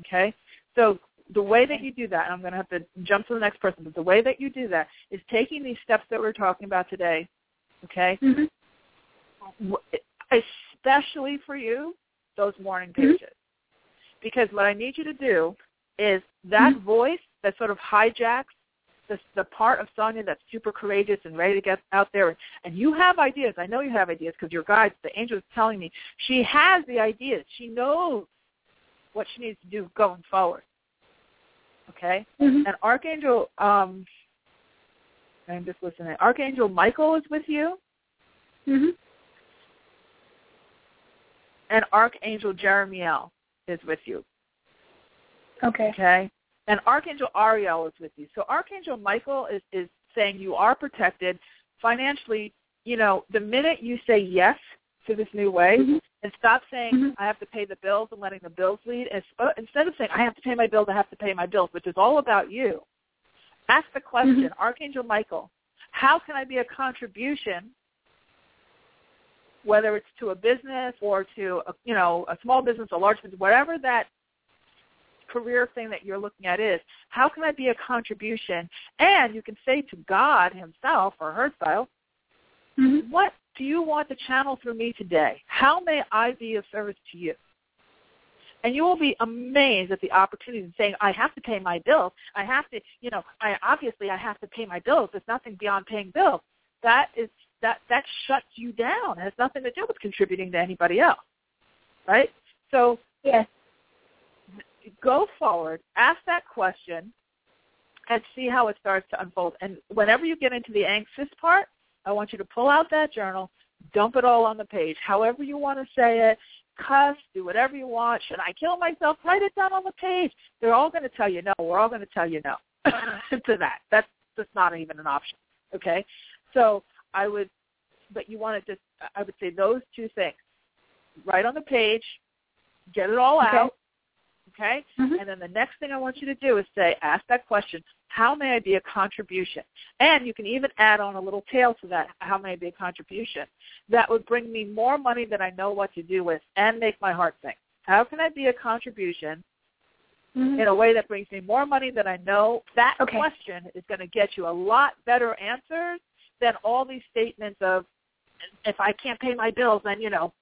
Okay? So the way that you do that, and I'm going to have to jump to the next person, but the way that you do that is taking these steps that we're talking about today, okay, Mm-hmm. w- especially for you, those morning Mhm. pages. Because what I need you to do is that Mhm. voice that sort of hijacks the, the part of Sonia that's super courageous and ready to get out there. And you have ideas. I know you have ideas because your guides, the angel is telling me, she has the ideas. She knows what she needs to do going forward. Okay? Mm-hmm. And Archangel, um, I'm just listening. Archangel Michael is with you, Mm-hmm. And Archangel Jeremiel is with you. Okay. Okay? And Archangel Ariel is with you. So Archangel Michael is, is saying you are protected financially. You know, the minute you say yes to this new way Mhm. and stop saying Mhm. I have to pay the bills and letting the bills lead, instead of saying I have to pay my bills, I have to pay my bills, which is all about you, ask the question, Mhm. Archangel Michael, how can I be a contribution whether it's to a business or to a, you know a small business, a large business, whatever that career thing that you're looking at is, how can I be a contribution? And you can say to God Himself or herself, Mm-hmm. what do you want to channel through me today? How may I be of service to you? And you will be amazed at the opportunity of saying, I have to pay my bills. I have to, you know, I obviously I have to pay my bills. There's nothing beyond paying bills. That is that that shuts you down. It has nothing to do with contributing to anybody else. Right? So Yes. go forward, ask that question, and see how it starts to unfold. And whenever you get into the anxious part, I want you to pull out that journal, dump it all on the page, however you want to say it, cuss, do whatever you want. Should I kill myself? Write it down on the page. They're all going to tell you no. We're all going to tell you no to that. That's just not even an option. Okay? So I would, but you want to just, I would say those two things. Write on the page, get it all Okay. out, okay? Mhm. And then the next thing I want you to do is say, ask that question, how may I be a contribution? And you can even add on a little tail to that, how may I be a contribution? That would bring me more money than I know what to do with and make my heart sing. How can I be a contribution Mhm. in a way that brings me more money than I know? That Okay. question is going to get you a lot better answers than all these statements of, if I can't pay my bills, then, you know,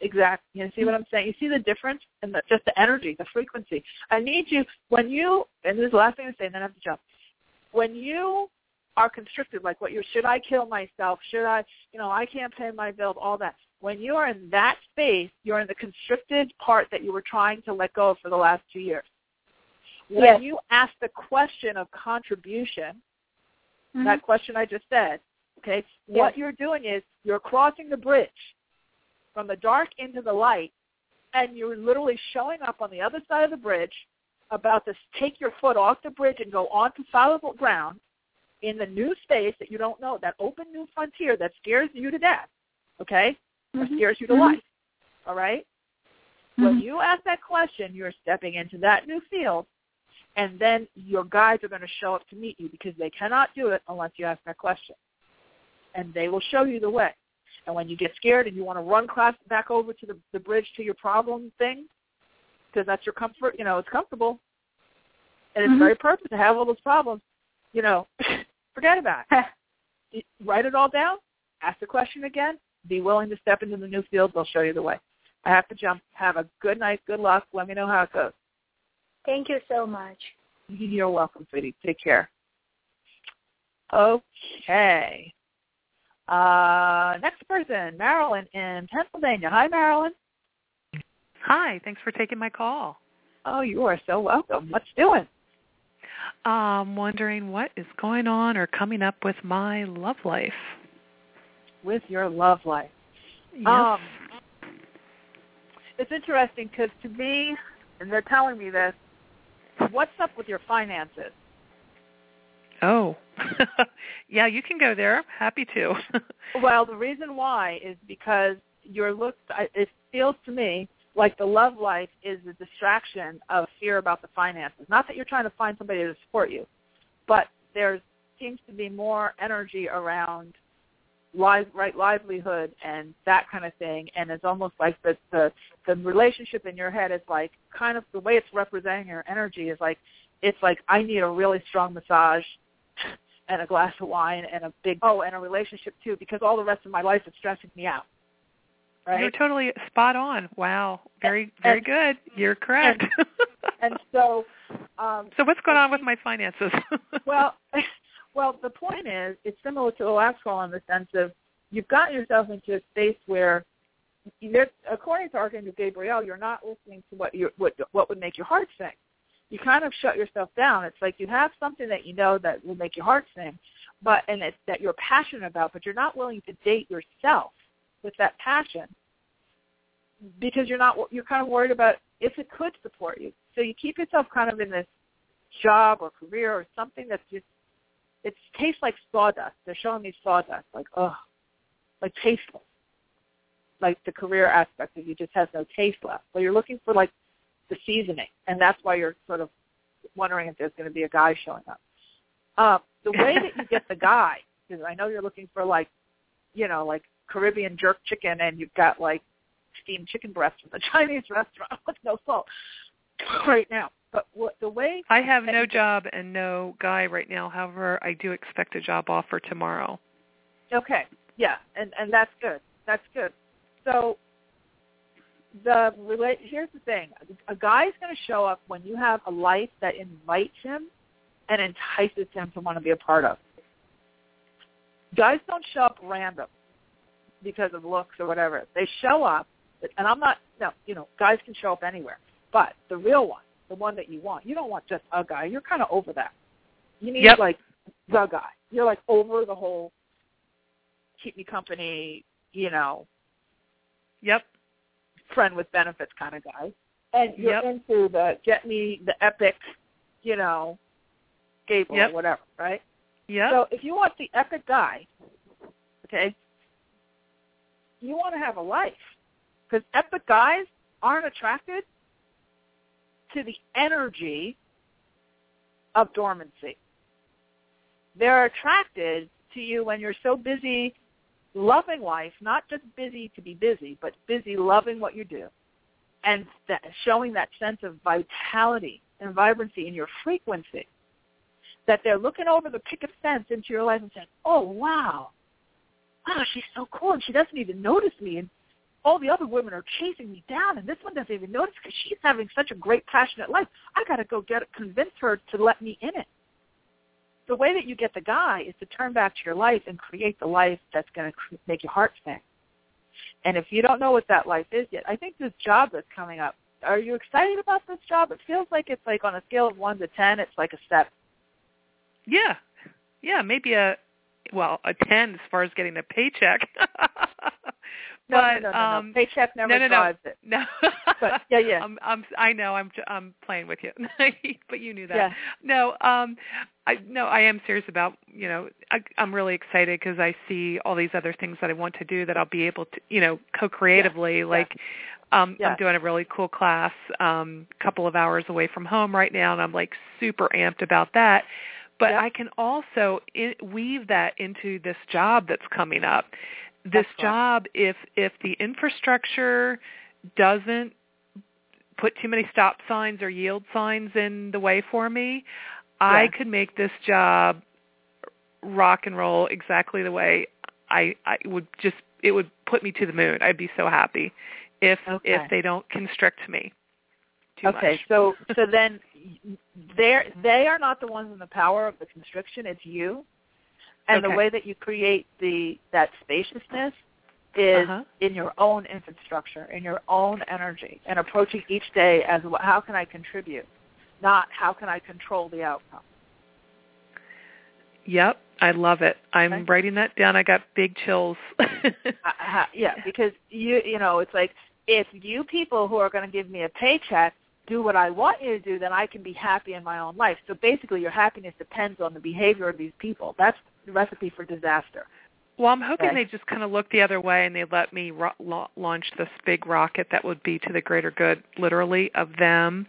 Exactly. You see what I'm saying? You see the difference in the, just the energy, the frequency. I need you when you and this is the last thing I say, and then I have to jump. When you are constricted, like what you should I kill myself? Should I you know, I can't pay my bills, all that. When you are in that space, you're in the constricted part that you were trying to let go of for the last two years. When Yes. you ask the question of contribution, Mhm. that question I just said, okay, Yes. what you're doing is you're crossing the bridge from the dark into the light, and you're literally showing up on the other side of the bridge about to take your foot off the bridge and go onto solid ground in the new space that you don't know, that open new frontier that scares you to death, okay, or Mhm. scares you to Mhm. life, all right? When Mhm. you ask that question, you're stepping into that new field, and then your guides are going to show up to meet you because they cannot do it unless you ask that question. And they will show you the way. And when you get scared and you want to run class back over to the, the bridge to your problem thing, because that's your comfort, you know, it's comfortable, and it's Mhm. very perfect to have all those problems, you know, forget about it. Write it all down, ask the question again, be willing to step into the new field. They'll show you the way. I have to jump. Have a good night. Good luck. Let me know how it goes. Thank you so much. You're welcome, sweetie. Take care. Okay. Uh, next person, Marilyn in Pennsylvania. Hi, Marilyn. Hi, thanks for taking my call. Oh, you are so welcome. What's doing? I'm wondering what is going on or coming up with my love life. With your love life. Yes. Um, it's interesting because to me, and they're telling me this, what's up with your finances? Oh. yeah, you can go there. Happy to. Well, the reason why is because your look. It feels to me like the love life is a distraction of fear about the finances. Not that you're trying to find somebody to support you, but there seems to be more energy around live, right livelihood and that kind of thing. And it's almost like the the the relationship in your head is like kind of the way it's representing your energy is like it's like I need a really strong massage and a glass of wine and a big oh and a relationship too because all the rest of my life is stressing me out. Right? You're totally spot on. Wow. Very very And- good. You're correct. and so um so what's going on with my finances? well well the point is it's similar to the last call in the sense of you've gotten yourself into a space where according to Archangel Gabriel, you're not listening to what you what what would make your heart sing. You kind of shut yourself down. It's like you have something that you know that will make your heart sing, but and it's that you're passionate about, but you're not willing to date yourself with that passion because you're not you're kind of worried about if it could support you. So you keep yourself kind of in this job or career or something that's just it tastes like sawdust. They're showing me sawdust, like oh, like tasteless. Like the career aspect of you just has no taste left. So you're looking for like the seasoning, and that's why you're sort of wondering if there's going to be a guy showing up. Uh, the way that you get the guy, because I know you're looking for like, you know, like Caribbean jerk chicken, and you've got like steamed chicken breast from the Chinese restaurant with no salt right now. But what the way I have no job and no guy right now. However, I do expect a job offer tomorrow. Okay. Yeah, and and that's good. That's good. So the relate here's the thing. A guy's going to show up when you have a life that invites him and entices him to want to be a part of. Guys don't show up random because of looks or whatever. They show up and I'm not no, you know, guys can show up anywhere. But the real one, the one that you want, you don't want just a guy. You're kind of over that. You need Yep. like the guy. You're like over the whole keep me company, you know, Yep. Friend with benefits kind of guy. And you're Yep. into the get me the epic, you know, Gable Yep. or whatever, right? Yep. So if you want the epic guy, okay, you want to have a life. Because epic guys aren't attracted to the energy of dormancy. They're attracted to you when you're so busy loving life, not just busy to be busy, but busy loving what you do and that, showing that sense of vitality and vibrancy in your frequency. That they're looking over the picket fence into your life and saying, oh, wow, wow, she's so cool and she doesn't even notice me. And all the other women are chasing me down and this one doesn't even notice because she's having such a great, passionate life. I got to go get convince her to let me in it the way that you get the guy is to turn back to your life and create the life that's going to cr- make your heart sing. And if you don't know what that life is yet, I think this job that's coming up, are you excited about this job? It feels like it's like on a scale of 1 to 10, it's like a 7. Yeah. Yeah, maybe a well, a 10 as far as getting a paycheck. No, but no, no, no, um no. Paycheck never no, no, no. drives it. No. But, yeah, yeah. I'm, I'm, I know. I'm, I'm playing with you, but you knew that. Yeah. No, um, I no, I am serious about. You know, I, I'm really excited because I see all these other things that I want to do that I'll be able to, you know, co-creatively. Like, um, Yeah. I'm doing a really cool class, um, a couple of hours away from home right now, and I'm like super amped about that. But Yep. I can also in, weave that into this job that's coming up this Excellent. job if if the infrastructure doesn't put too many stop signs or yield signs in the way for me, I could make this job rock and roll exactly the way I I would just it would put me to the moon. I'd be so happy if Okay. if they don't constrict me too okay, much. so so then they they are not the ones in the power of the constriction. It's you, and the way that you create the that spaciousness is Uh-huh. in your own infrastructure, in your own energy, and approaching each day as wh- how can I contribute, not how can I control the outcome. Yep, I love it. I'm Okay. writing that down. I got big chills. I- I- yeah, because you you know it's like if you people who are going to give me a paycheck do what I want you to do, then I can be happy in my own life. So basically, your happiness depends on the behavior of these people. That's recipe for disaster. Well, I'm hoping Okay. they just kind of look the other way and they let me ro- la- launch this big rocket that would be to the greater good, literally, of them,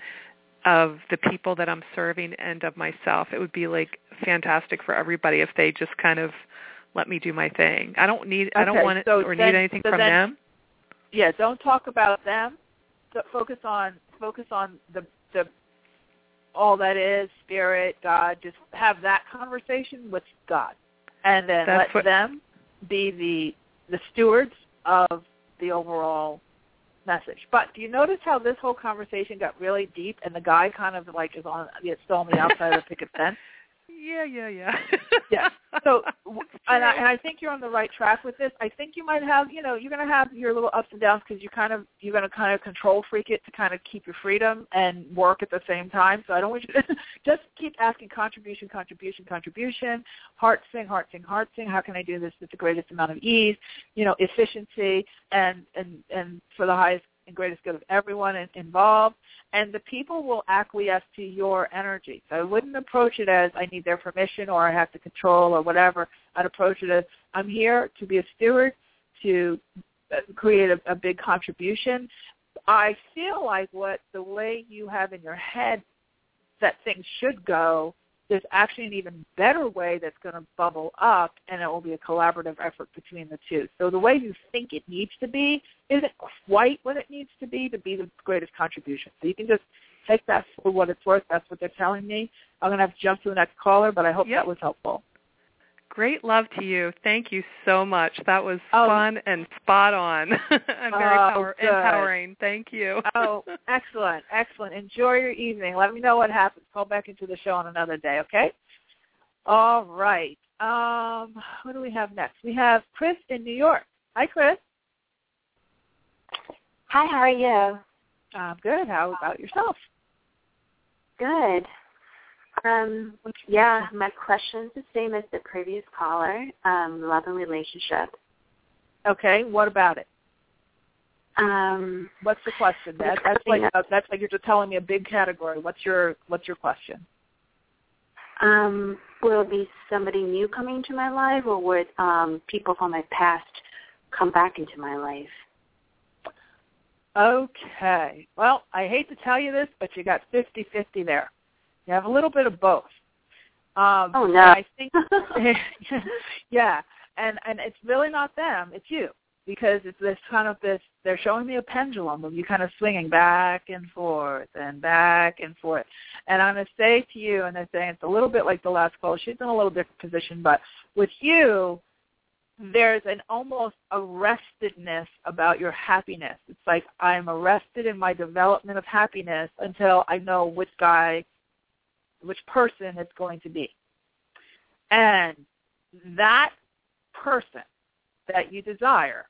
of the people that I'm serving, and of myself. It would be like fantastic for everybody if they just kind of let me do my thing. I don't need, I don't Okay, want it so or then- need anything so from then- them. Yeah, don't talk about them. So focus on focus on the the all that is spirit, God. Just have that conversation with God, and then That's let what- them be the the stewards of the overall message. But do you notice how this whole conversation got really deep, and the guy kind of like is on it's still on the outside of the picket fence? Yeah, yeah, yeah. Yeah. So, and I, and I think you're on the right track with this. I think you might have, you know, you're going to have your little ups and downs because you kind of you're going to kind of control freak it to kind of keep your freedom and work at the same time. So I don't want you to just keep asking contribution, contribution, contribution, heart sing, heart sing, heart sing. How can I do this with the greatest amount of ease? You know, efficiency and and and for the highest and greatest good of everyone involved and the people will acquiesce to your energy. So I wouldn't approach it as I need their permission or I have to control or whatever. I'd approach it as I'm here to be a steward, to uh, create a, a big contribution. I feel like what the way you have in your head that things should go, there's actually an even better way that's going to bubble up, and it will be a collaborative effort between the two. So the way you think it needs to be isn't quite what it needs to be to be the greatest contribution. So you can just take that for what it's worth. That's what they're telling me. I'm going to have to jump to the next caller, but I hope Yep. that was helpful. Great love to you. Thank you so much. That was Oh. fun and spot on. and very Oh, power- empowering. Thank you. Oh, excellent, excellent. Enjoy your evening. Let me know what happens. Call back into the show on another day, okay? All right. Um, what do we have next? We have Chris in New York. Hi, Chris. Hi, how are you? I'm good. How about yourself? Good. Um, yeah, my question's the same as the previous caller, um, love and relationship. Okay. What about it? Um, What's the question? That, that's like uh, that's like you're just telling me a big category. What's your What's your question? um, will it be somebody new coming into my life, or would um, people from my past come back into my life? Okay. Well, I hate to tell you this, but you got fifty-fifty there. You have a little bit of both. Um, Oh, no. I think, yeah, and and it's really not them; it's you because it's this kind of this. They're showing me a pendulum of you kind of swinging back and forth and back and forth. And I'm going to say to you, and they're saying it's a little bit like the last call. She's in a little different position, but with you, there's an almost arrestedness about your happiness. It's like I'm arrested in my development of happiness until I know which guy, which person it's going to be. And that person that you desire,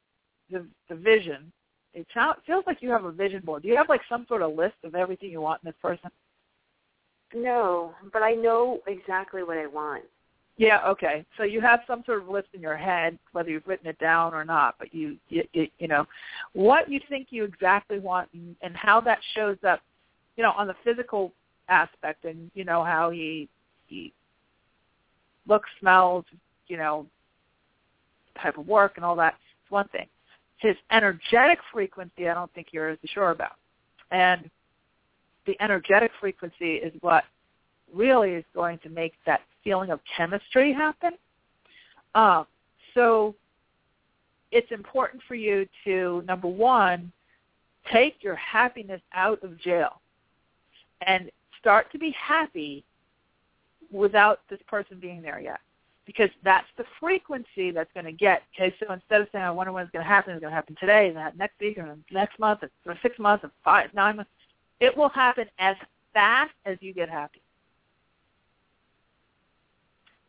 the, the vision, it feels like you have a vision board. Do you have like some sort of list of everything you want in this person? No, but I know exactly what I want. Yeah, okay. So you have some sort of list in your head, whether you've written it down or not, but you, you, you, you know, what you think you exactly want and, and how that shows up, you know, on the physical aspect and, you know, how he, he looks, smells, you know, type of work and all that. It's one thing. His energetic frequency, I don't think you're as sure about. And the energetic frequency is what really is going to make that feeling of chemistry happen. Um, so it's important for you to number one, take your happiness out of jail and start to be happy without this person being there yet. Because that's the frequency that's going to get. Okay, so instead of saying, I wonder when it's going to happen, it's going to happen today, and next week, or next month, or six months, or five, nine months, it will happen as fast as you get happy.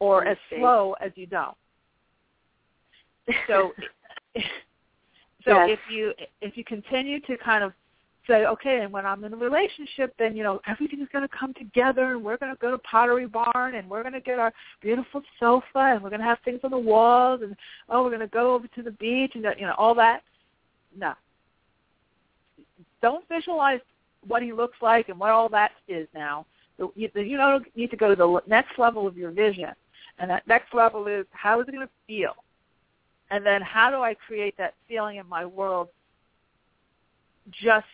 Or as slow as you don't. So so yes. if you if you continue to kind of say, okay, and when I'm in a relationship, then you know everything's going to come together, and we're going to go to Pottery Barn, and we're going to get our beautiful sofa, and we're going to have things on the walls, and oh, we're going to go over to the beach, and you know all that. No, don't visualize what he looks like and what all that is now. You, you know, need to go to the next level of your vision, and that next level is how is it going to feel, and then how do I create that feeling in my world just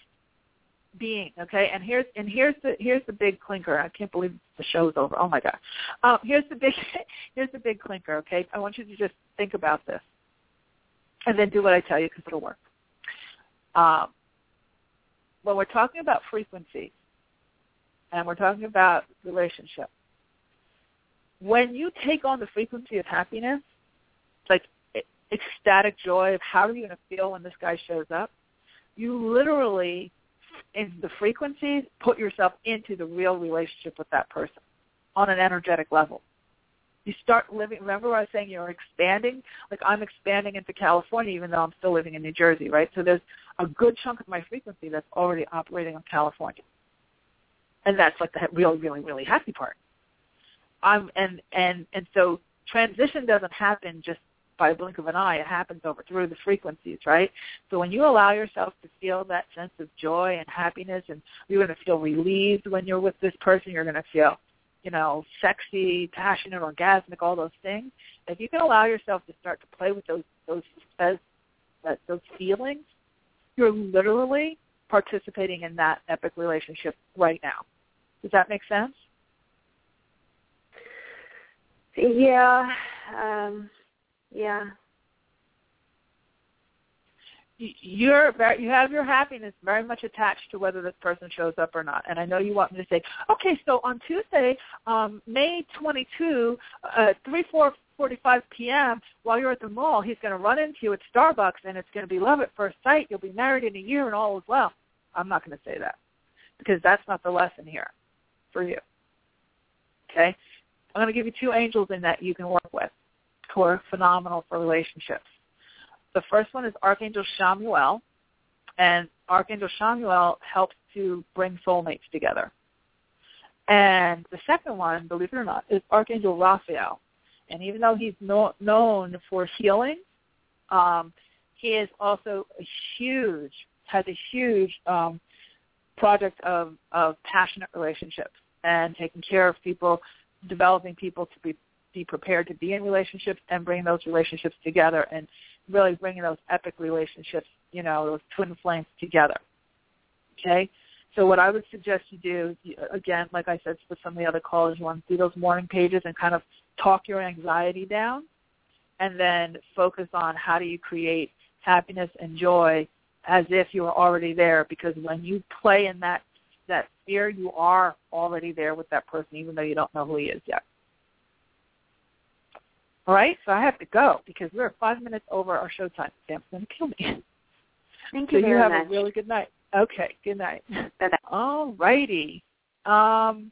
being okay? And here's and here's the here's the big clinker. I can't believe the show's over. Oh my god um, here's the big here's the big clinker okay? I want you to just think about this and then do what i tell you because it'll work. Um, when we're talking about frequency and we're talking about relationship when you take on the frequency of happiness like ecstatic joy of how are you going to feel when this guy shows up you literally in the frequencies, put yourself into the real relationship with that person on an energetic level. You start living, remember I was saying you're expanding? Like I'm expanding into California even though I'm still living in New Jersey, right? So there's a good chunk of my frequency that's already operating on California. And that's like the really, really, really happy part. I'm, and, and, and so transition doesn't happen just by a blink of an eye. It happens over through the frequencies, right? So when you allow yourself to feel that sense of joy and happiness, and you're going to feel relieved when you're with this person, you're going to feel, you know, sexy, passionate, orgasmic, all those things. If you can allow yourself to start to play with those those those, those feelings, you're literally participating in that epic relationship right now. Does that make sense? Yeah. Um, yeah. You're very, you have your happiness very much attached to whether this person shows up or not. And I know you want me to say, okay, so on Tuesday, um, May 22, uh, 3, 4, 45 p.m. while you're at the mall, he's going to run into you at Starbucks, and it's going to be love at first sight. You'll be married in a year, and all is well. I'm not going to say that because that's not the lesson here for you. Okay, I'm going to give you two angels in that you can work with who are phenomenal for relationships. The first one is Archangel Chamuel, and Archangel Chamuel helps to bring soulmates together. And the second one, believe it or not, is Archangel Raphael. And even though he's no, known for healing, um, he is also a huge, has a huge um, project of, of passionate relationships and taking care of people, developing people to be be prepared to be in relationships and bring those relationships together and really bringing those epic relationships, you know, those twin flames together. Okay? So what I would suggest you do, again, like I said with some of the other callers, you want to do those morning pages and kind of talk your anxiety down and then focus on how do you create happiness and joy as if you were already there because when you play in that that sphere, you are already there with that person even though you don't know who he is yet. All right, so I have to go because we're five minutes over our show time. Sam's going to kill me. Thank you so you have much. a really good night. Okay, good night. All righty. Um,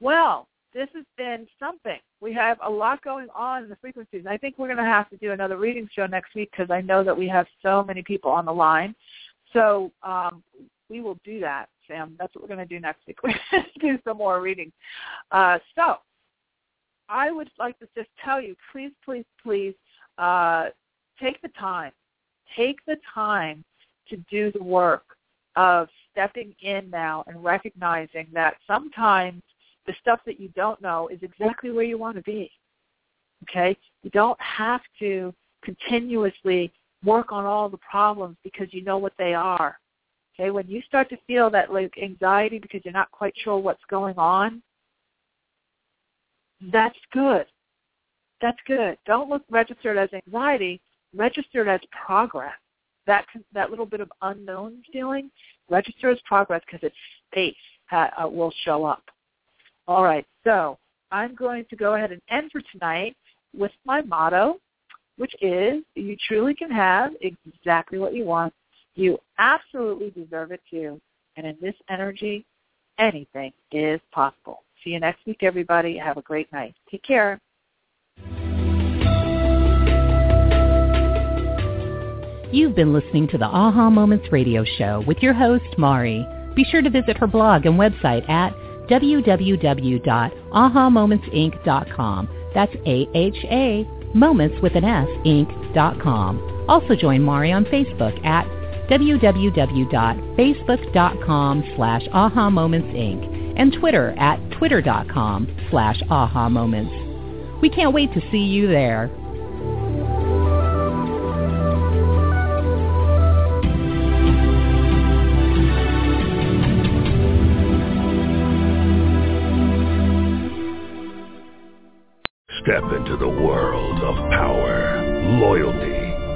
well, this has been something. We have a lot going on in the frequencies. I think we're going to have to do another reading show next week because I know that we have so many people on the line. So um, we will do that, Sam. That's what we're going to do next week. We're going to do some more readings. Uh, so I would like to just tell you, please, please, please, uh, take the time. Take the time to do the work of stepping in now and recognizing that sometimes the stuff that you don't know is exactly where you want to be. Okay? You don't have to continuously work on all the problems because you know what they are. Okay? When you start to feel that like anxiety because you're not quite sure what's going on, that's good. That's good. Don't look registered as anxiety. register it as progress. That that little bit of unknown feeling, register as progress because its space uh, will show up. All right, so I'm going to go ahead and end for tonight with my motto, which is you truly can have exactly what you want. You absolutely deserve it too. And in this energy, anything is possible. See you next week, everybody. Have a great night. Take care. You've been listening to the Aha Moments radio show with your host, Mari. Be sure to visit her blog and website at www.ahamomentsinc.com. That's A-H-A, moments with an S, inc.com. Also join Mari on Facebook at www.facebook.com slash aha moments inc and Twitter at twitter.com slash aha moments. We can't wait to see you there. Step into the world of power, loyalty,